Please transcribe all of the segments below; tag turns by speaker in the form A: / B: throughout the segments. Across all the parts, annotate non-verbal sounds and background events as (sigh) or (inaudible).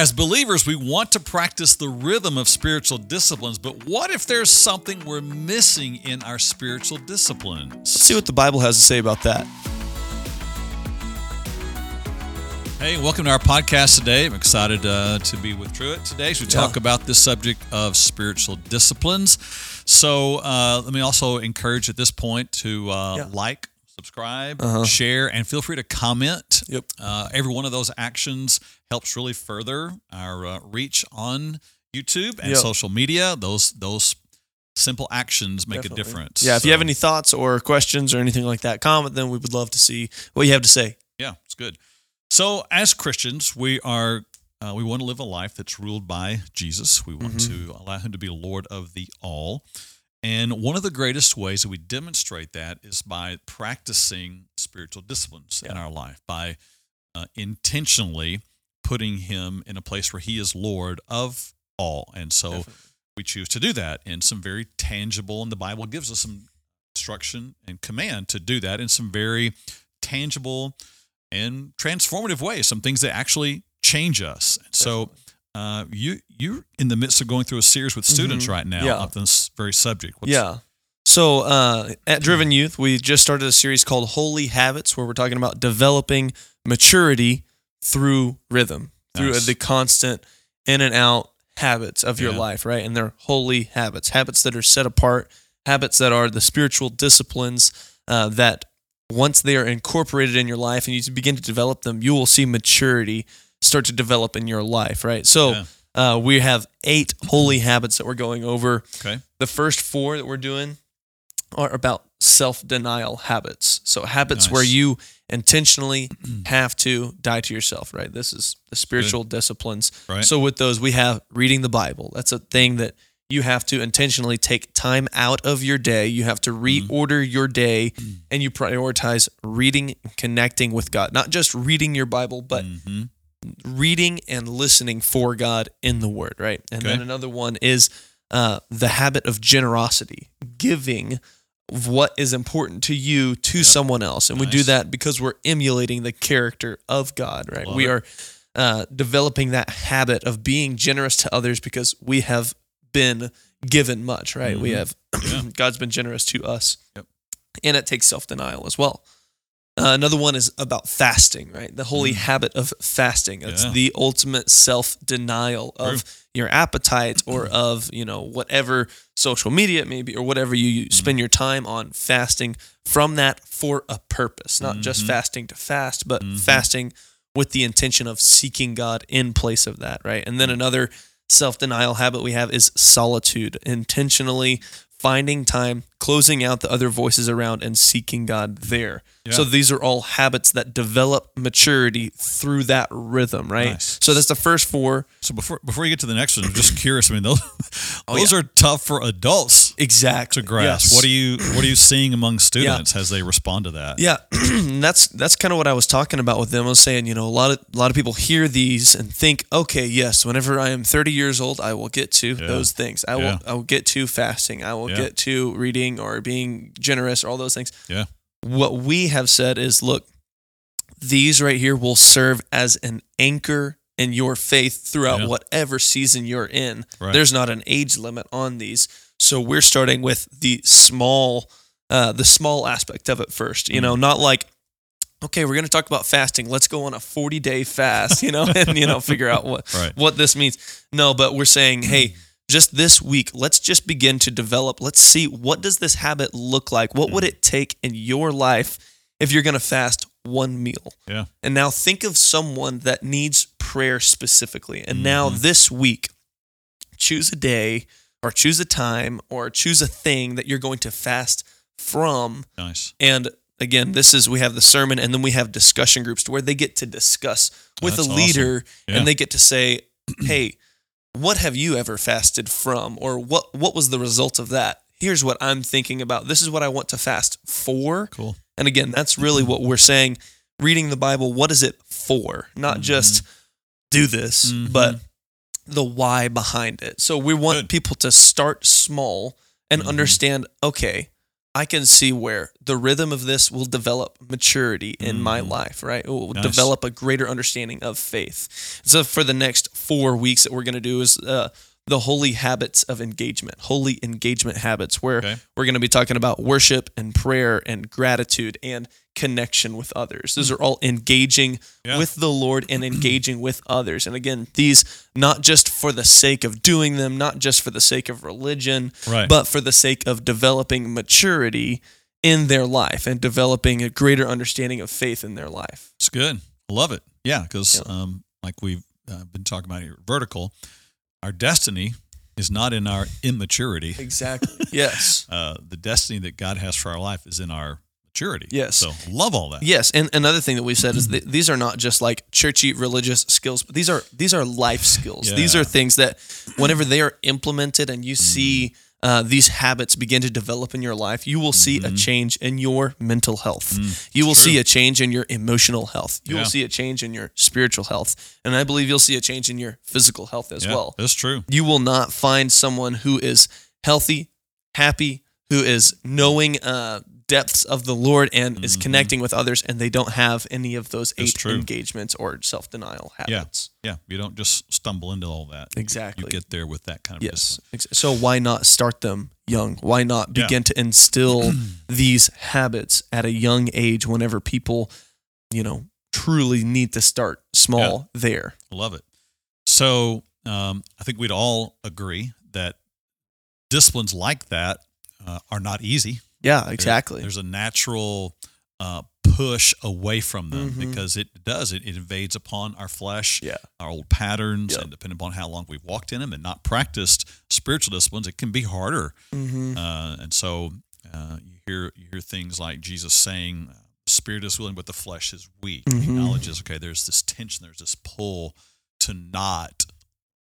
A: As believers, we want to practice the rhythm of spiritual disciplines, but what if there's something we're missing in our spiritual disciplines?
B: Let's see what the Bible has to say about that.
A: Hey, welcome to our podcast today. I'm excited uh, to be with Truett today as we talk about this subject of spiritual disciplines. So, uh, let me also encourage at this point to uh,
B: Yeah.
A: like, subscribe,
B: Uh-huh.
A: share, and feel free to comment.
B: Yep.
A: Uh, every one of those actions helps really further our uh, reach on YouTube and
B: Yep.
A: social media. Those those simple actions make
B: Definitely.
A: a difference.
B: Yeah, if you have any thoughts or questions or anything like that, comment them. We would love to see what you have to say.
A: Yeah, it's good. So, as Christians, we are uh, we want to live a life that's ruled by Jesus. We want
B: Mm-hmm.
A: to allow Him to be Lord of the all. And one of the greatest ways that we demonstrate that is by practicing spiritual disciplines in our life, by uh, intentionally putting Him in a place where He is Lord of all. And so
B: Definitely.
A: we choose to do that in some very tangible, and the Bible gives us some instruction and command to do that in some very tangible and transformative ways, some things that actually change us. And so uh, you you're in the midst of going through a series with students
B: Mhm.
A: right now
B: Yeah.
A: on this very subject. What's-
B: yeah. So uh, at Driven Youth, we just started a series called Holy Habits, where we're talking about developing maturity through rhythm, through
A: Nice.
B: the constant in and out habits of your
A: Yeah.
B: life, right? And they're holy habits, habits that are set apart, habits that are the spiritual disciplines uh, that once they are incorporated in your life and you begin to develop them, you will see maturity start to develop in your life, right? So
A: Yeah.
B: uh, we have eight holy habits that we're going over.
A: Okay.
B: The first four that we're doing are about self denial habits. So, habits
A: Nice.
B: where you intentionally (clears throat) have to die to yourself, right? This is the spiritual disciplines.
A: Right.
B: So, with those, we have reading the Bible. That's a thing that you have to intentionally take time out of your day. You have to
A: Mm-hmm.
B: reorder your day (clears throat) and you prioritize reading and connecting with God, not just reading your Bible, but
A: Mhm.
B: Reading and listening for God in the Word, right? And then another one is uh, the habit of generosity, giving of what is important to you to
A: Yep.
B: someone else. And we do that because we're emulating the character of God, right?
A: Love
B: we
A: it.
B: are uh, developing that habit of being generous to others because we have been given much, right? We
A: Mhm.
B: have, (clears throat)
A: Yeah.
B: God's been generous to us.
A: Yep.
B: And it takes self denial as well. Uh, another one is about fasting, right? The holy habit of fasting. It's
A: Mm. Yeah.
B: the ultimate self denial of your appetite or of, you know, whatever social media it may be or whatever you
A: Mm.
B: spend your time on fasting from that for a purpose, not just
A: Mhm.
B: fasting to fast, but
A: Mhm.
B: fasting with the intention of seeking God in place of that, right? And then
A: Mm.
B: another self denial habit we have is solitude, intentionally finding time, closing out the other voices around, and seeking God there.
A: Yeah.
B: So these are all habits that develop maturity through that rhythm, right?
A: Nice.
B: So that's the first four.
A: So before before you get to the next one, I'm just curious. I mean, those (laughs)
B: Oh,
A: those are tough for adults
B: Exactly.
A: to grasp.
B: Yes.
A: What are you What are you seeing among students as they respond to that?
B: Yeah, (clears throat) that's that's kind of what I was talking about with them. I was saying, you know, a lot of a lot of people hear these and think, okay, yes, whenever I am 30 years old, I will get to
A: Yeah.
B: those things. I
A: Yeah.
B: will I will get to fasting. I will
A: Yeah.
B: get to reading or being generous or all those things.
A: Yeah.
B: What we have said is, look, these right here will serve as an anchor in your faith throughout
A: Yeah.
B: whatever season you're in.
A: Right.
B: There's not an age limit on these. So we're starting with the small uh, the small aspect of it first. You
A: Mm-hmm.
B: know, not like okay, we're going to talk about fasting. Let's go on a 40 day fast, you know, and you know, figure out what (laughs)
A: Right.
B: what this means. No, but we're saying, hey, (clears throat) just this week, let's just begin to develop. Let's see what does this habit look like? What would mm. it take in your life if you're going to fast one meal?
A: Yeah.
B: And now think of someone that needs prayer specifically. And now mm-hmm. this week, choose a day or choose a time or choose a thing that you're going to fast from
A: Nice.
B: and again, this is we have the sermon and then we have discussion groups to where they get to discuss with
A: That's
B: a
A: awesome.
B: leader
A: Yeah.
B: and they get to say, (clears throat) "Hey, what have you ever fasted from or what what was the result of that?" Here's what I'm thinking about. This is what I want to fast for.
A: Cool.
B: And again, that's really what we're saying. Reading the Bible, what is it for? Not
A: Mm-hmm.
B: just do this,
A: Mhm.
B: but the why behind it. So we want
A: Good.
B: people to start small and
A: Mhm.
B: understand, okay, I can see where the rhythm of this will develop maturity in my
A: Mhm.
B: life, right? It will
A: Nice.
B: develop a greater understanding of faith. So for the next four weeks that we're going to do is uh, the holy habits of engagement, holy engagement habits, where
A: Okay.
B: we're going to be talking about worship and prayer and gratitude and connection with others. Those are all engaging
A: Yeah.
B: with the Lord and engaging with others. And again, these not just for the sake of doing them, not just for the sake of religion,
A: Right.
B: but for the sake of developing maturity in their life and developing a greater understanding of faith in their life.
A: It's good. I love it. Yeah, because
B: Yeah.
A: um, like we've uh, been talking about here, vertical, our destiny is not in our immaturity.
B: Exactly. (laughs) yes.
A: Uh, the destiny that God has for our life is in our maturity.
B: Yes.
A: So love all that.
B: Yes, and another thing that we said is that these are not just like churchy religious skills, but these are these are life skills. These are things that whenever they are implemented and you see uh, these habits begin to develop in your life, you will see a change in your mental health. you will
A: true.
B: see a change in your emotional health. You
A: Yeah.
B: will see a change in your spiritual health, and I believe you'll see a change in your physical health as
A: Yeah,
B: well.
A: That's true.
B: You will not find someone who is healthy, happy, who is knowing uh, depths of the Lord and is connecting with others, and they don't have any of those
A: Mm-hmm.
B: Eight engagements or self denial habits.
A: Yeah. yeah, You don't just stumble into all that.
B: Exactly.
A: You get there with that kind of
B: Yes. Ex- So why not start them young? Why not
A: Yeah.
B: begin to instill (clears throat) these habits at a young age whenever people, you know, truly need to start small there?
A: I love it. So um, I think we'd all agree that disciplines like that uh, are not easy.
B: Yeah,
A: There-
B: exactly.
A: There's a natural uh, push away from them
B: Mhm.
A: because it does it, it invades upon our flesh,
B: Yeah.
A: our old patterns,
B: Yep.
A: and depending upon how long we've walked in them and not practiced spiritual disciplines, it can be harder.
B: hmm
A: Uh, and so uh, you hear you hear things like Jesus saying, uh, "Spirit is willing, but the flesh is weak." He
B: Mhm.
A: acknowledges, okay, there's this tension, there's this pull to not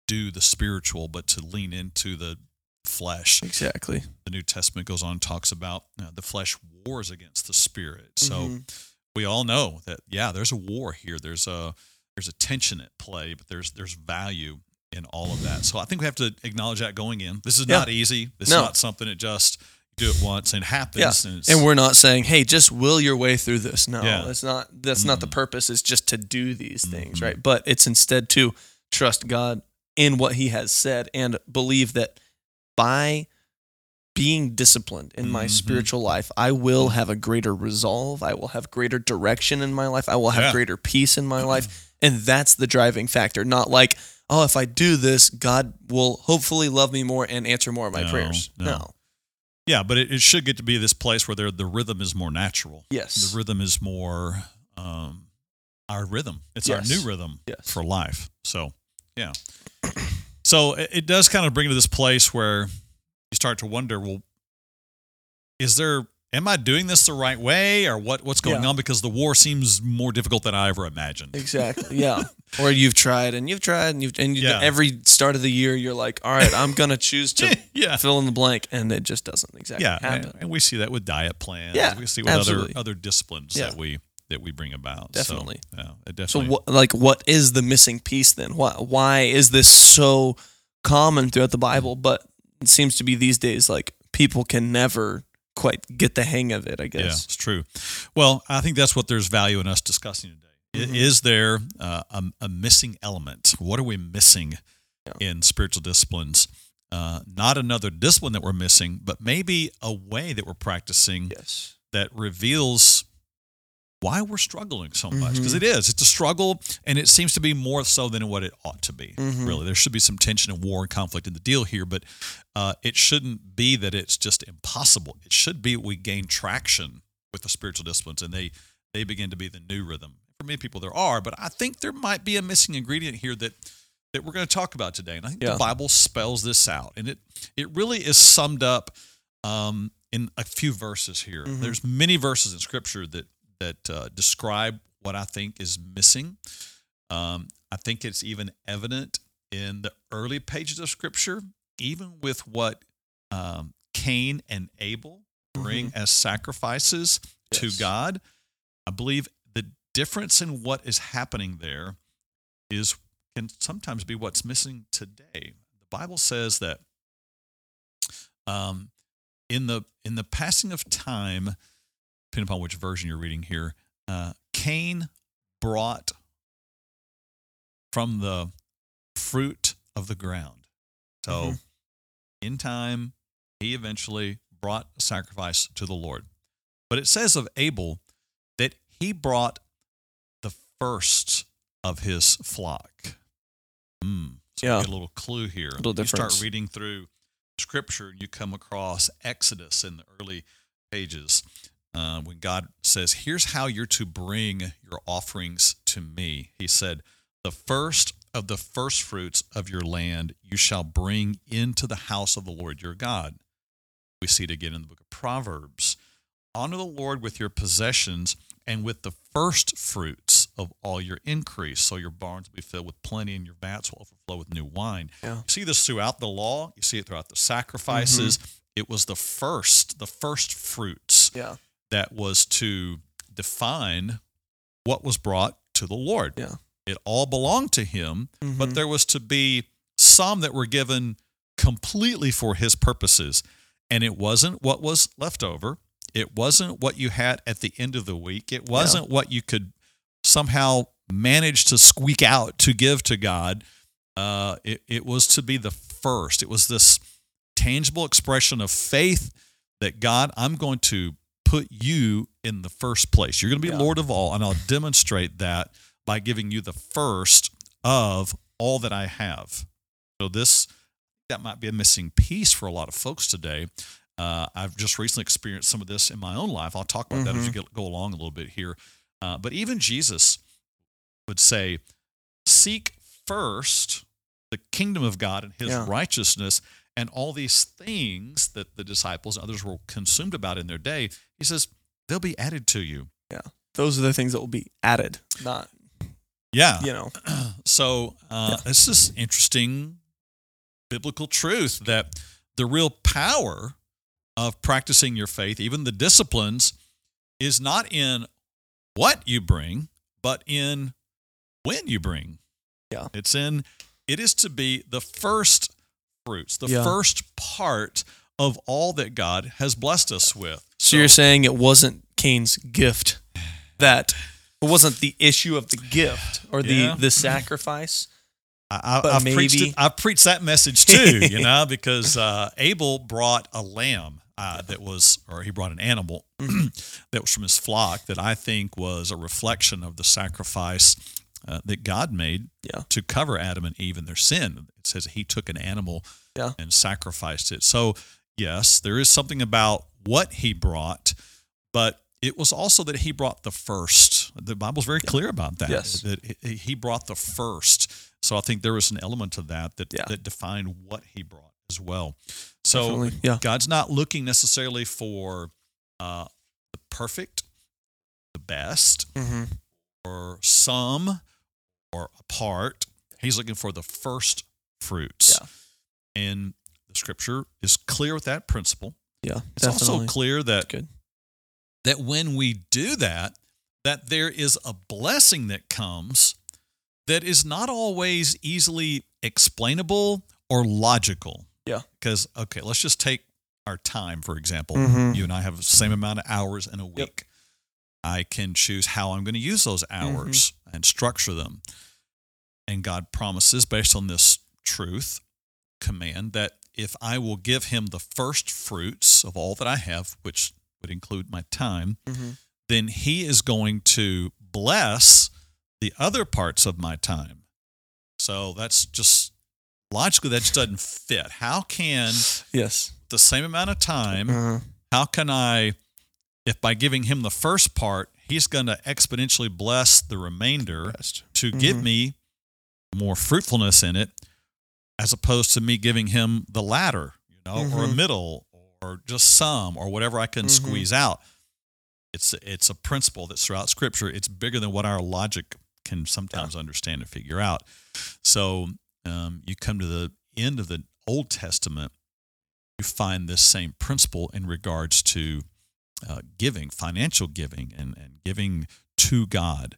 A: do the spiritual, but to lean into the flesh.
B: Exactly.
A: The New Testament goes on and talks about uh, the flesh wars against the spirit. So
B: Mhm.
A: we all know that yeah, there's a war here. There's a there's a tension at play, but there's there's value in all of that. So I think we have to acknowledge that going in. This is
B: Yeah.
A: not easy. This
B: No.
A: not something that just do it once and it happens.
B: Yeah.
A: And,
B: And we're not saying, "Hey, just will your way through this." No,
A: Yeah.
B: that's not that's not the purpose. It's just to do these things,
A: Mhm.
B: right? But it's instead to trust God in what He has said and believe that by being disciplined in my
A: Mhm.
B: spiritual life, I will have a greater resolve. I will have greater direction in my life. I will have
A: Yeah.
B: greater peace in my life, and that's the driving factor. Not like, oh, if I do this, God will hopefully love me more and answer more of my
A: No,
B: prayers.
A: no.
B: no.
A: yeah, but it, it should get to be this place where the rhythm is more natural.
B: Yes.
A: The rhythm is more um, our rhythm. It's our new rhythm
B: Yes.
A: for life. So yeah. So it, it does kind of bring to this place where you start to wonder, well, is there am I doing this the right way or what what's going
B: Yeah.
A: on? Because the war seems more difficult than I ever imagined.
B: Exactly. Yeah. (laughs) or you've tried and you've tried and you've and you,
A: Yeah.
B: every start of the year you're like, all right, I'm gonna choose to (laughs)
A: yeah.
B: fill in the blank, and it just doesn't exactly
A: Yeah,
B: happen.
A: and, and we see that with diet plans.
B: Yeah,
A: we see with
B: absolutely.
A: other other disciplines
B: Yeah.
A: that we that we bring about.
B: Definitely.
A: So, yeah, it
B: So
A: definitely.
B: what like what is the missing piece then? Why why is this so common throughout the Bible, but it seems to be these days like people can never quite get the hang of it, I
A: Yeah,
B: guess.
A: it's true. Well, I think that's what there's value in us discussing today.
B: Mhm.
A: Is there uh, a, a missing element? What are we missing
B: Yeah.
A: in spiritual disciplines? Uh, not another discipline that we're missing, but maybe a way that we're practicing
B: Yes.
A: that reveals why we're struggling so much. Because
B: Mhm.
A: it is. It's a struggle, and it seems to be more so than what it ought to be.
B: Mhm.
A: Really, there should be some tension and war and conflict in the deal here, but uh, it shouldn't be that it's just impossible. It should be we gain traction with the spiritual disciplines, and they they begin to be the new rhythm. For many people, there are, but I think there might be a missing ingredient here that that we're going to talk about today. And I think
B: Yeah.
A: the Bible spells this out, and it it really is summed up um, in a few verses here.
B: Mhm.
A: There's many verses in Scripture that that uh, describe what I think is missing. Um, I think it's even evident in the early pages of Scripture, even with what um, Cain and Abel bring as sacrifices to God. I believe the difference in what is happening there is can sometimes be what's missing today. The Bible says that um, in the in the passing of time, depending upon which version you're reading here, uh, Cain brought from the fruit of the ground. So,
B: Mhm.
A: in time, he eventually brought sacrifice to the Lord. But it says of Abel that he brought the first of his flock. Mm. So
B: Yeah.
A: you get a little clue here.
B: Little
A: you start reading through scripture and you come across Exodus in the early pages uh, when God says, Here's how you're to bring your offerings to me. He said, The first of the first fruits of your land you shall bring into the house of the Lord your God. We see it again in the book of Proverbs. Honor the Lord with your possessions and with the first fruits of all your increase. So your barns will be filled with plenty and your vats will overflow with new wine.
B: Yeah.
A: You see this throughout the law, you see it throughout the sacrifices. It was the first, the first fruits
B: Yeah.
A: That was to define what was brought to the Lord.
B: Yeah.
A: It all belonged to him, but
B: Mhm.
A: there was to be some that were given completely for his purposes. And it wasn't what was left over. It wasn't what you had at the end of the week. It wasn't what you could somehow manage to squeak out to give to God. Uh, it, it was to be the first. It was this tangible expression of faith that God, I'm going to put you in the first place. You're going to be
B: Yeah.
A: Lord of all, and I'll demonstrate that by giving you the first of all that I have. So this that might be a missing piece for a lot of folks today. Uh, I've just recently experienced some of this in my own life. I'll talk about that as we get, go along a little bit here. Uh, but even Jesus would say, "Seek first the kingdom of God and His
B: Yeah.
A: righteousness, and all these things that the disciples and others were consumed about in their day." He says they'll be added to you. Yeah.
B: Those are the things that will be added, not
A: Yeah.
B: you know. (clears throat)
A: So uh, this is interesting biblical truth that the real power of practicing your faith, even the disciplines, is not in what you bring, but in when you bring.
B: Yeah.
A: It's in, it is to be the first fruits, the
B: Yeah.
A: first part of all that God has blessed us with.
B: So you're saying it wasn't Cain's gift that it wasn't the issue of the gift or the
A: Yeah.
B: the sacrifice.
A: I, I, I've, preached it, I've preached that message too, you (laughs) know, because uh, Abel brought a lamb uh, that was, or he brought an animal (clears throat) that was from his flock that I think was a reflection of the sacrifice uh, that God made
B: Yeah.
A: to cover Adam and Eve in their sin. It says he took an animal
B: Yeah.
A: and sacrificed it. So, yes, there is something about what he brought, but it was also that he brought the first. The Bible's very clear about that.
B: Yes.
A: That he- he brought the first. So I think there was an element of that that,
B: Yeah.
A: that defined what he brought as well. So
B: yeah.
A: God's not looking necessarily for uh, the perfect, the best,
B: Mm-hmm.
A: or some, or a part. He's looking for the first fruits.
B: Yeah.
A: And the scripture is clear with that principle.
B: Yeah,
A: It's
B: definitely.
A: also clear that that when we do that, that there is a blessing that comes that is not always easily explainable or logical.
B: Yeah.
A: Because okay, let's just take our time for example.
B: Mhm.
A: You and I have the same amount of hours in a week. I can choose how I'm going to use those hours and structure them. And God promises, based on this truth, command, that if I will give him the first fruits of all that I have, which would include my time,
B: Mhm.
A: then he is going to bless the other parts of my time. So that's just logically, that just doesn't fit. How can
B: Yes.
A: the same amount of time,
B: Uh-huh.
A: how can I, if by giving him the first part, he's going to exponentially bless the remainder
B: Best.
A: to give
B: Mhm.
A: me more fruitfulness in it, as opposed to me giving him the latter, you know, or a
B: Mhm.
A: middle, or just some, or whatever I can
B: Mhm.
A: squeeze out. It's it's a principle that's throughout Scripture. It's bigger than what our logic can sometimes understand and figure out. So um, you come to the end of the Old Testament, you find this same principle in regards to uh, giving, financial giving, and, and giving to God.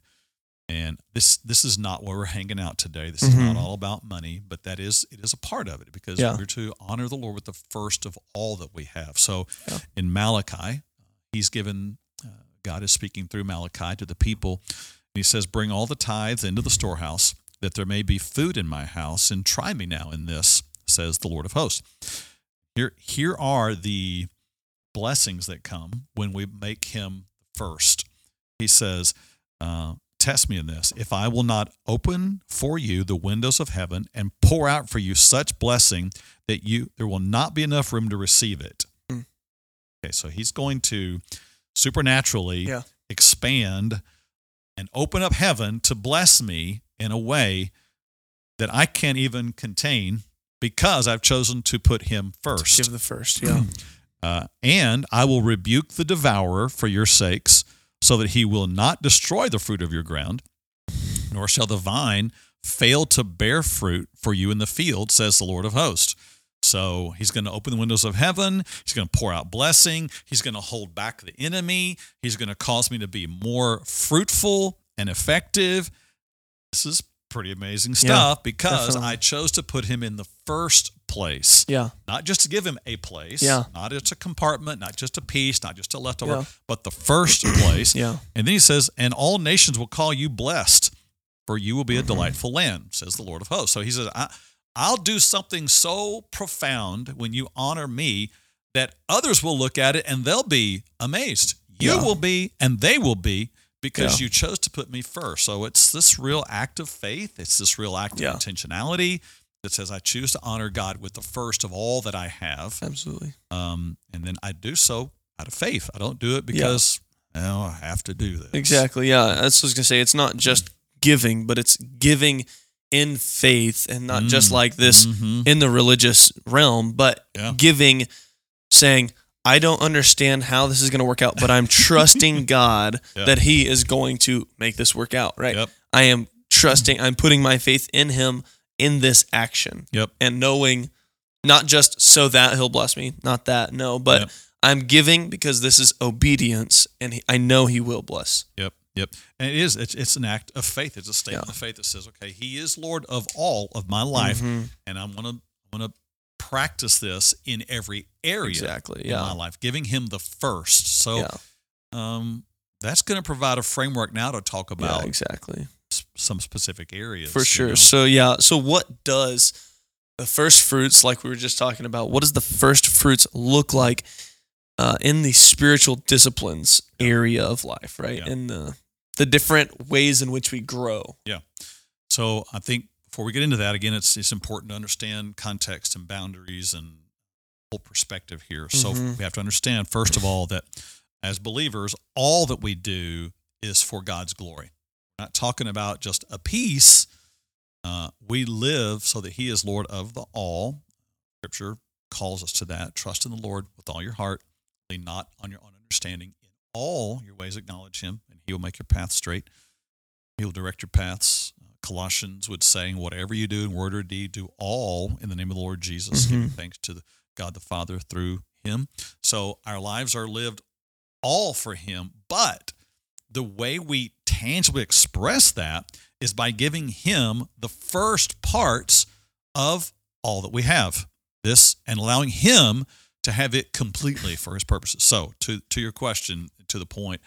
A: And this this is not where we're hanging out today. This is
B: Mhm.
A: not all about money, but that is it is a part of it because
B: Yeah.
A: we're to honor the Lord with the first of all that we have. So
B: Yeah.
A: in Malachi, he's given uh, God is speaking through Malachi to the people. And he says, "Bring all the tithes into the storehouse, that there may be food in my house, and try me now in this," says the Lord of hosts. Here here are the blessings that come when we make him first. He says, uh, Test me in this. If I will not open for you the windows of heaven and pour out for you such blessing that you there will not be enough room to receive it.
B: Mm.
A: Okay, so he's going to supernaturally
B: Yeah.
A: expand and open up heaven to bless me in a way that I can't even contain because I've chosen to put him first.
B: Give the first. Yeah. (clears throat)
A: Uh, and I will rebuke the devourer for your sakes, so that he will not destroy the fruit of your ground, nor shall the vine fail to bear fruit for you in the field, says the Lord of hosts. So he's going to open the windows of heaven. He's going to pour out blessing. He's going to hold back the enemy. He's going to cause me to be more fruitful and effective. This is pretty amazing stuff because
B: definitely.
A: I chose to put him in the first place
B: Yeah.
A: not just to give him a place,
B: Yeah.
A: not just a compartment, not just a piece, not just a leftover,
B: Yeah.
A: but the first (clears throat) place.
B: Yeah.
A: And then he says, and all nations will call you blessed, for you will be a
B: Mm-hmm.
A: delightful land, says the Lord of hosts. So he says, I, I'll do something so profound when you honor me that others will look at it and they'll be amazed. You
B: Yeah.
A: will be, and they will be. Because
B: Yeah.
A: you chose to put me first. So it's this real act of faith. It's this real act of
B: Yeah.
A: intentionality that says, I choose to honor God with the first of all that I have.
B: Absolutely.
A: Um, and then I do so out of faith. I don't do it because, oh, I have to do this.
B: Exactly. Yeah. That's what I was gonna say. It's not just giving, but it's giving in faith, and not just
A: Mm.
B: like this
A: Mhm.
B: in the religious realm, but
A: Yeah.
B: giving, saying, I don't understand how this is going to work out, but I'm (laughs) trusting God
A: Yeah.
B: that He is going to make this work out, right?
A: Yep.
B: I am trusting, I'm putting my faith in Him in this action
A: Yep.
B: and knowing not just so that He'll bless me, not that, no, but
A: Yep.
B: I'm giving because this is obedience and he, I know He will bless.
A: Yep. Yep. And it is, it's, it's an act of faith. It's a statement
B: Yeah.
A: of faith that says, okay, he is Lord of all of my life.
B: Mhm.
A: And I'm going to, I'm going to practice this in every area
B: Exactly.
A: in my life, giving him the first. So,
B: yeah.
A: um, that's going to provide a framework now to talk about
B: yeah, exactly.
A: Some specific areas.
B: For
A: you
B: sure.
A: know.
B: So yeah. So what does the first fruits, like we were just talking about, what does the first fruits look like uh, in the spiritual disciplines area of life, right?
A: Yeah.
B: In the the different ways in which we grow. Yeah.
A: So I think before we get into that, again, it's it's important to understand context and boundaries and whole perspective here. So
B: Mhm.
A: we have to understand first of all that as believers, all that we do is for God's glory. We're not talking about just a piece. Uh, we live so that He is Lord of the all. Scripture calls us to that. Trust in the Lord with all your heart, lean not on your own understanding. In all your ways, acknowledge Him, and He will make your path straight. He will direct your paths. Uh, Colossians would say, whatever you do in word or deed, do all in the name of the Lord Jesus,
B: Mhm.
A: giving thanks to the, God the Father through Him. So our lives are lived all for Him, but the way we tangibly express that is by giving Him the first parts of all that we have. This and allowing Him to have it completely for His purposes. So, to to your question, to the point,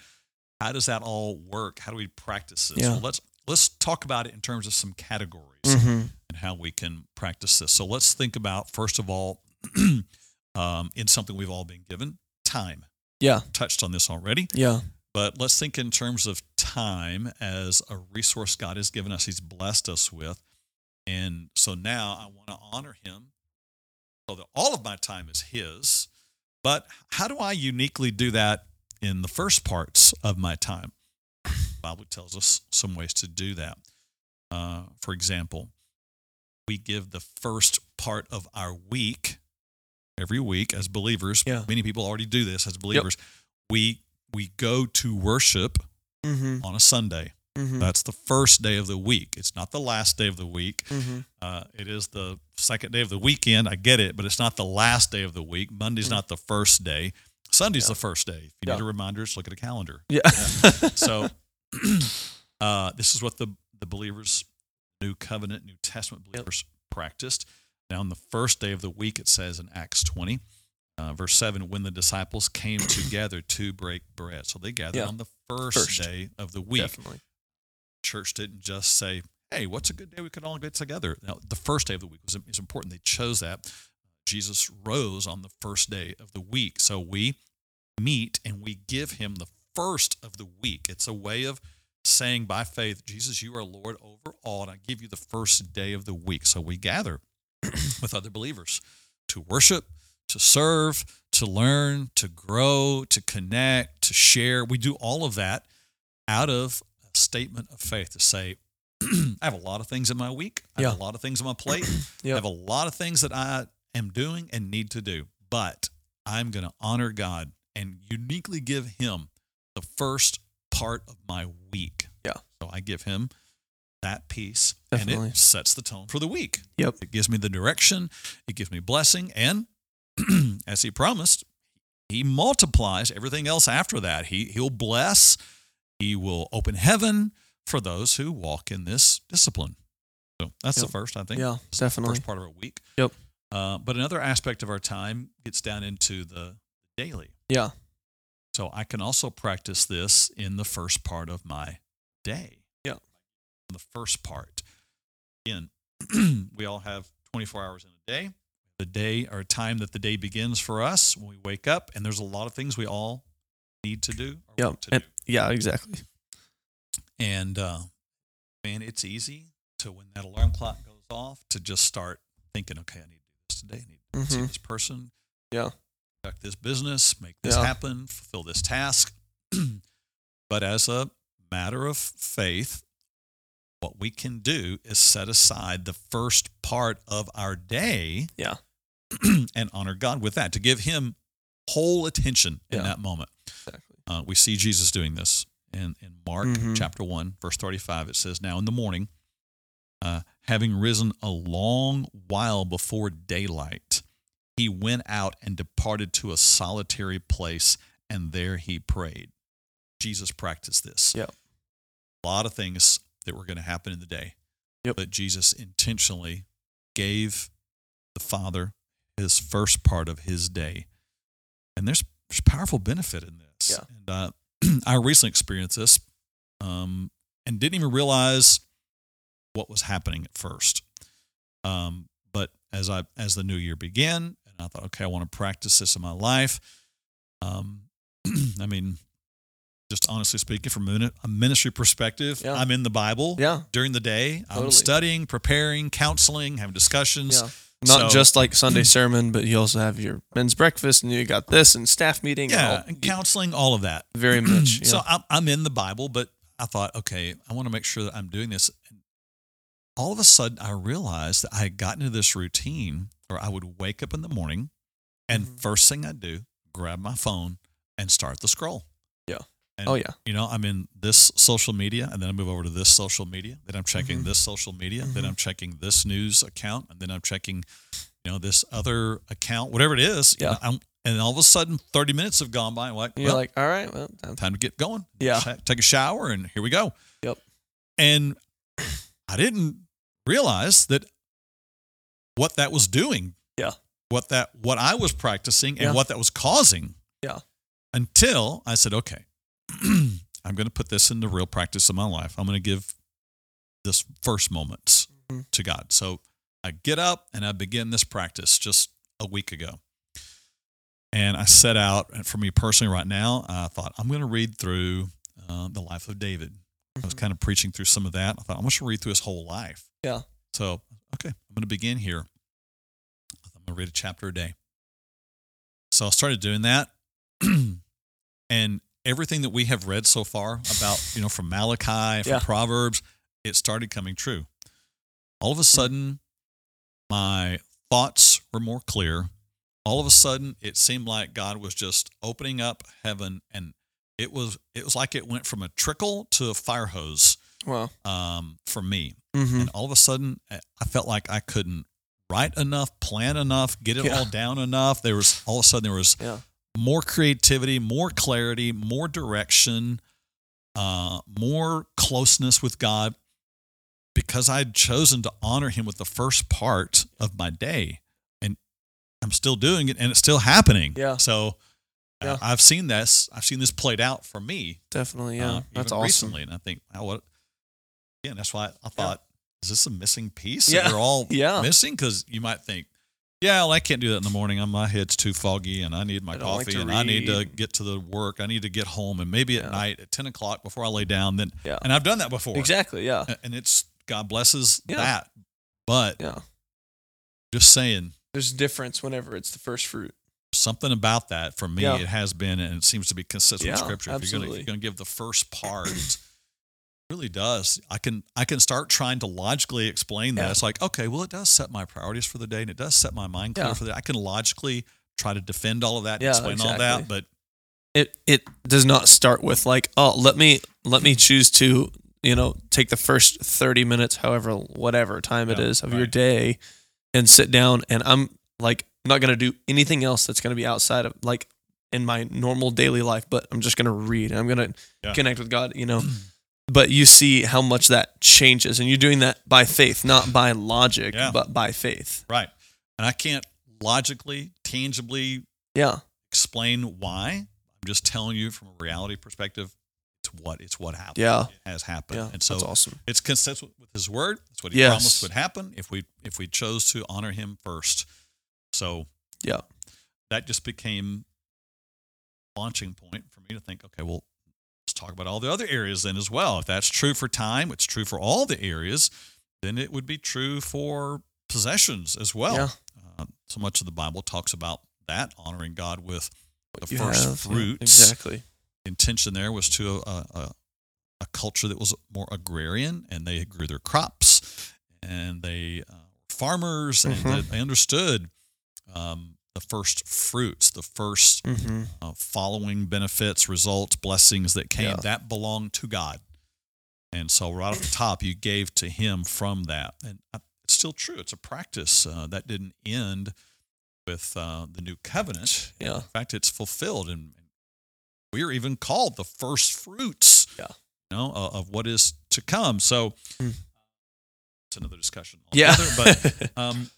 A: how does that all work? How do we practice this?
B: Yeah.
A: Well, let's let's talk about it in terms of some categories
B: Mm-hmm.
A: and how we can practice this. So let's think about first of all, (clears throat) um, in something we've all been given, time.
B: Yeah.
A: Touched on this already,
B: Yeah.
A: But let's think in terms of time as a resource God has given us. He's blessed us with, and so now I want to honor Him, so that all of my time is His. But how do I uniquely do that in the first parts of my time? The Bible tells us some ways to do that. Uh, for example, we give the first part of our week every week as believers.
B: Yeah.
A: Many people already do this as believers. We we go to worship
B: Mm-hmm.
A: on a Sunday.
B: Mm-hmm.
A: That's the first day of the week. It's not the last day of the week.
B: mm-hmm.
A: Uh, it is the second day of the weekend. I get it, but it's not the last day of the week. Monday's
B: Mhm.
A: not the first day. Sunday's
B: Yeah.
A: the first day. If you
B: Yeah.
A: need a reminder, just look at a calendar.
B: Yeah. (laughs)
A: So (clears throat) Uh, this is what the the believers, New Covenant, New Testament believers practiced. Now, on the first day of the week, it says in Acts 20, uh, verse 7, when the disciples came (clears throat) together to break bread. So they gathered
B: Yeah.
A: on the first,
B: First.
A: day of the week.
B: Definitely.
A: Church didn't just say, hey, what's a good day we could all get together? Now, the first day of the week was is important. They chose that. Jesus rose on the first day of the week. So we meet and we give him the first of the week. It's a way of saying by faith, Jesus, you are Lord over all, and I give you the first day of the week. So we gather (clears throat) with other believers to worship, to serve, to learn, to grow, to connect, to share. We do all of that out of a statement of faith to say, (clears throat) I have a lot of things in my week. I have a lot of things on my plate. (clears throat) I have a lot of things that I am doing and need to do, but I'm going to honor God and uniquely give Him the first part of my week.
B: Yeah.
A: So I give Him that piece,
B: Definitely.
A: and it sets the tone for the week.
B: Yep.
A: It gives me the direction, it gives me blessing, and (clears throat) as He promised, He multiplies everything else after that. He He'll bless, He will open heaven for those who walk in this discipline. So that's the first, I think
B: Yeah, definitely.
A: first part of our week.
B: Yep.
A: Uh, but another aspect of our time gets down into the daily.
B: Yeah.
A: So I can also practice this in the first part of my day.
B: Yeah.
A: The first part. Again, (clears throat) we all have 24 hours in a day. The day or time that the day begins for us when we wake up, and there's a lot of things we all need to do. Or
B: Yeah. And,
A: do.
B: yeah, exactly.
A: And uh, man, it's easy to when that alarm clock goes off to just start thinking, okay, I need to do this today. I need to see
B: Mhm.
A: this person,
B: Yeah.
A: conduct this business, make this
B: Yeah.
A: happen, fulfill this task. (clears throat) but as a matter of faith, what we can do is set aside the first part of our day
B: Yeah. (clears throat)
A: and honor God with that, to give Him whole attention in
B: Yeah.
A: that moment.
B: Exactly.
A: Uh, we see Jesus doing this in, in Mark
B: Mhm.
A: chapter 1, verse 35. It says, Now in the morning, uh, having risen a long while before daylight, he went out and departed to a solitary place, and there he prayed. Jesus practiced this.
B: Yep.
A: A lot of things that were going to happen in the day.
B: Yep.
A: But Jesus intentionally gave the Father his first part of his day. And there's, there's powerful benefit in this.
B: Yeah.
A: And uh, (clears throat) I recently experienced this um, and didn't even realize what was happening at first. Um, but as I as the new year began, and I thought, okay, I want to practice this in my life. Um, (clears throat) I mean, just honestly speaking, from a ministry perspective,
B: Yeah.
A: I'm in the Bible
B: Yeah.
A: during the day. I'm studying, preparing, counseling, having discussions.
B: Yeah. Not
A: So-
B: just like Sunday sermon, but you also have your men's breakfast and you got this and staff meeting. and
A: Yeah,
B: all-
A: and counseling, all of that.
B: very (clears throat) much. Yeah.
A: So I'm, I'm in the Bible, but I thought, okay, I want to make sure that I'm doing this. And all of a sudden, I realized that I had gotten into this routine where I would wake up in the morning, and
B: Mhm.
A: first thing I'd do, grab my phone and start the scroll.
B: Yeah.
A: And,
B: oh yeah.
A: You know, I'm in this social media, and then I move over to this social media. Then I'm checking
B: Mhm.
A: this social media. Then
B: Mhm.
A: I'm checking this news account, and then I'm checking, you know, this other account, whatever it is. you
B: Yeah.
A: know, I'm- and all of a sudden, 30 minutes have gone by. I'm like,
B: you're
A: well,
B: like, all right, well, time-
A: time to get going.
B: Yeah.
A: Take a shower and here we go.
B: Yep.
A: And I didn't realize that what that was doing.
B: Yeah.
A: What that what I was practicing and
B: Yeah.
A: what that was causing.
B: Yeah.
A: Until I said, okay, (clears throat) I'm going to put this into real practice in my life. I'm going to give this first moments
B: Mhm.
A: to God. So I get up and I begin this practice just a week ago. And I set out, and for me personally, right now, I thought I'm going to read through uh, the life of David. I was
B: Mhm.
A: kind of preaching through some of that. I thought I'm going to read through his whole life.
B: Yeah.
A: So, okay, I'm going to begin here. I'm going to read a chapter a day. So I started doing that. (clears throat) and everything that we have read so far about, you know, from Malachi, from
B: Yeah.
A: Proverbs, it started coming true. All of a sudden, my thoughts were more clear. All of a sudden, it seemed like God was just opening up heaven, and it was it was like it went from a trickle to a fire hose
B: Wow.
A: um, for me.
B: Mm-hmm.
A: And all of a sudden, I I felt like I couldn't write enough, plan enough, get it
B: Yeah.
A: all down enough. There was all of a sudden there was
B: Yeah.
A: More creativity, more clarity, more direction. uh, more closeness with God because I'd chosen to honor Him with the first part of my day, and I'm still doing it, and it's still happening.
B: Yeah.
A: So. uh, I've seen this. I've seen this played out for me
B: Definitely, yeah.
A: uh,
B: That's awesome.
A: recently, and I think, oh, what? Again, that's why I thought, is this a missing piece
B: Yeah.
A: that we're all (laughs)
B: Yeah.
A: missing? Because you might think, yeah, well, I can't do that in the morning. My head's too foggy, and I need my
B: I like
A: coffee,
B: to
A: and I need to get to the work. I need to get home, and maybe at
B: Yeah.
A: night at ten o'clock before I lay down. Then,
B: Yeah.
A: and I've done that before,
B: Exactly, yeah.
A: And it's God blesses
B: Yeah.
A: that. But
B: Yeah.
A: just saying,
B: There's a difference whenever it's the first fruit.
A: something about that for me
B: Yeah.
A: it has been and it seems to be consistent with
B: Yeah,
A: scripture if you're going to give the first part really does i can i can start trying to logically explain that
B: Yeah.
A: it's like okay well it does set my priorities for the day and it does set my mind clear
B: Yeah.
A: for the day i can logically try to defend all of that and
B: Yeah,
A: explain all that but
B: It it does not start with like, oh, let me let me choose to, you know, take the first 30 minutes, however whatever time it is of your day and sit down and I'm like not going to do anything else that's going to be outside of like in my normal daily life, but I'm just going to read. I'm going to connect with God, you know. (clears throat) But you see how much that changes and you're doing that by faith, not by logic,
A: Yeah.
B: but by faith.
A: right and i can't logically tangibly
B: Yeah.
A: explain why i'm just telling you from a reality perspective it's what it's what happened
B: Yeah.
A: it has happened
B: Yeah.
A: and so
B: that's awesome.
A: it's consistent with his word. That's what he
B: Yes.
A: promised would happen if we if we chose to honor him first. So
B: Yeah.
A: that just became launching point for me to think, okay, well, talk about all the other areas then as well. If that's true for time, it's true for all the areas, then it would be true for possessions as well.
B: Yeah.
A: Uh, so much of the Bible talks about that honoring God with the
B: You
A: first
B: have, yeah,
A: fruits
B: exactly.
A: intention there was to a, a, a culture that was more agrarian and they grew their crops and they uh, were farmers and
B: Mhm.
A: they, they understood um, the first fruits, the first
B: Mm-hmm.
A: uh, following benefits, results, blessings that came,
B: Yeah.
A: that belonged to God. And so, right off the top, you gave to Him from that. And uh, it's still true. It's a practice uh, that didn't end with uh, the new covenant.
B: Yeah.
A: In fact, it's fulfilled. And we're even called the first fruits
B: Yeah.
A: you know, of, what is to come. So,
B: Hmm.
A: it's another discussion.
B: Yeah.
A: altogether, But (laughs) um,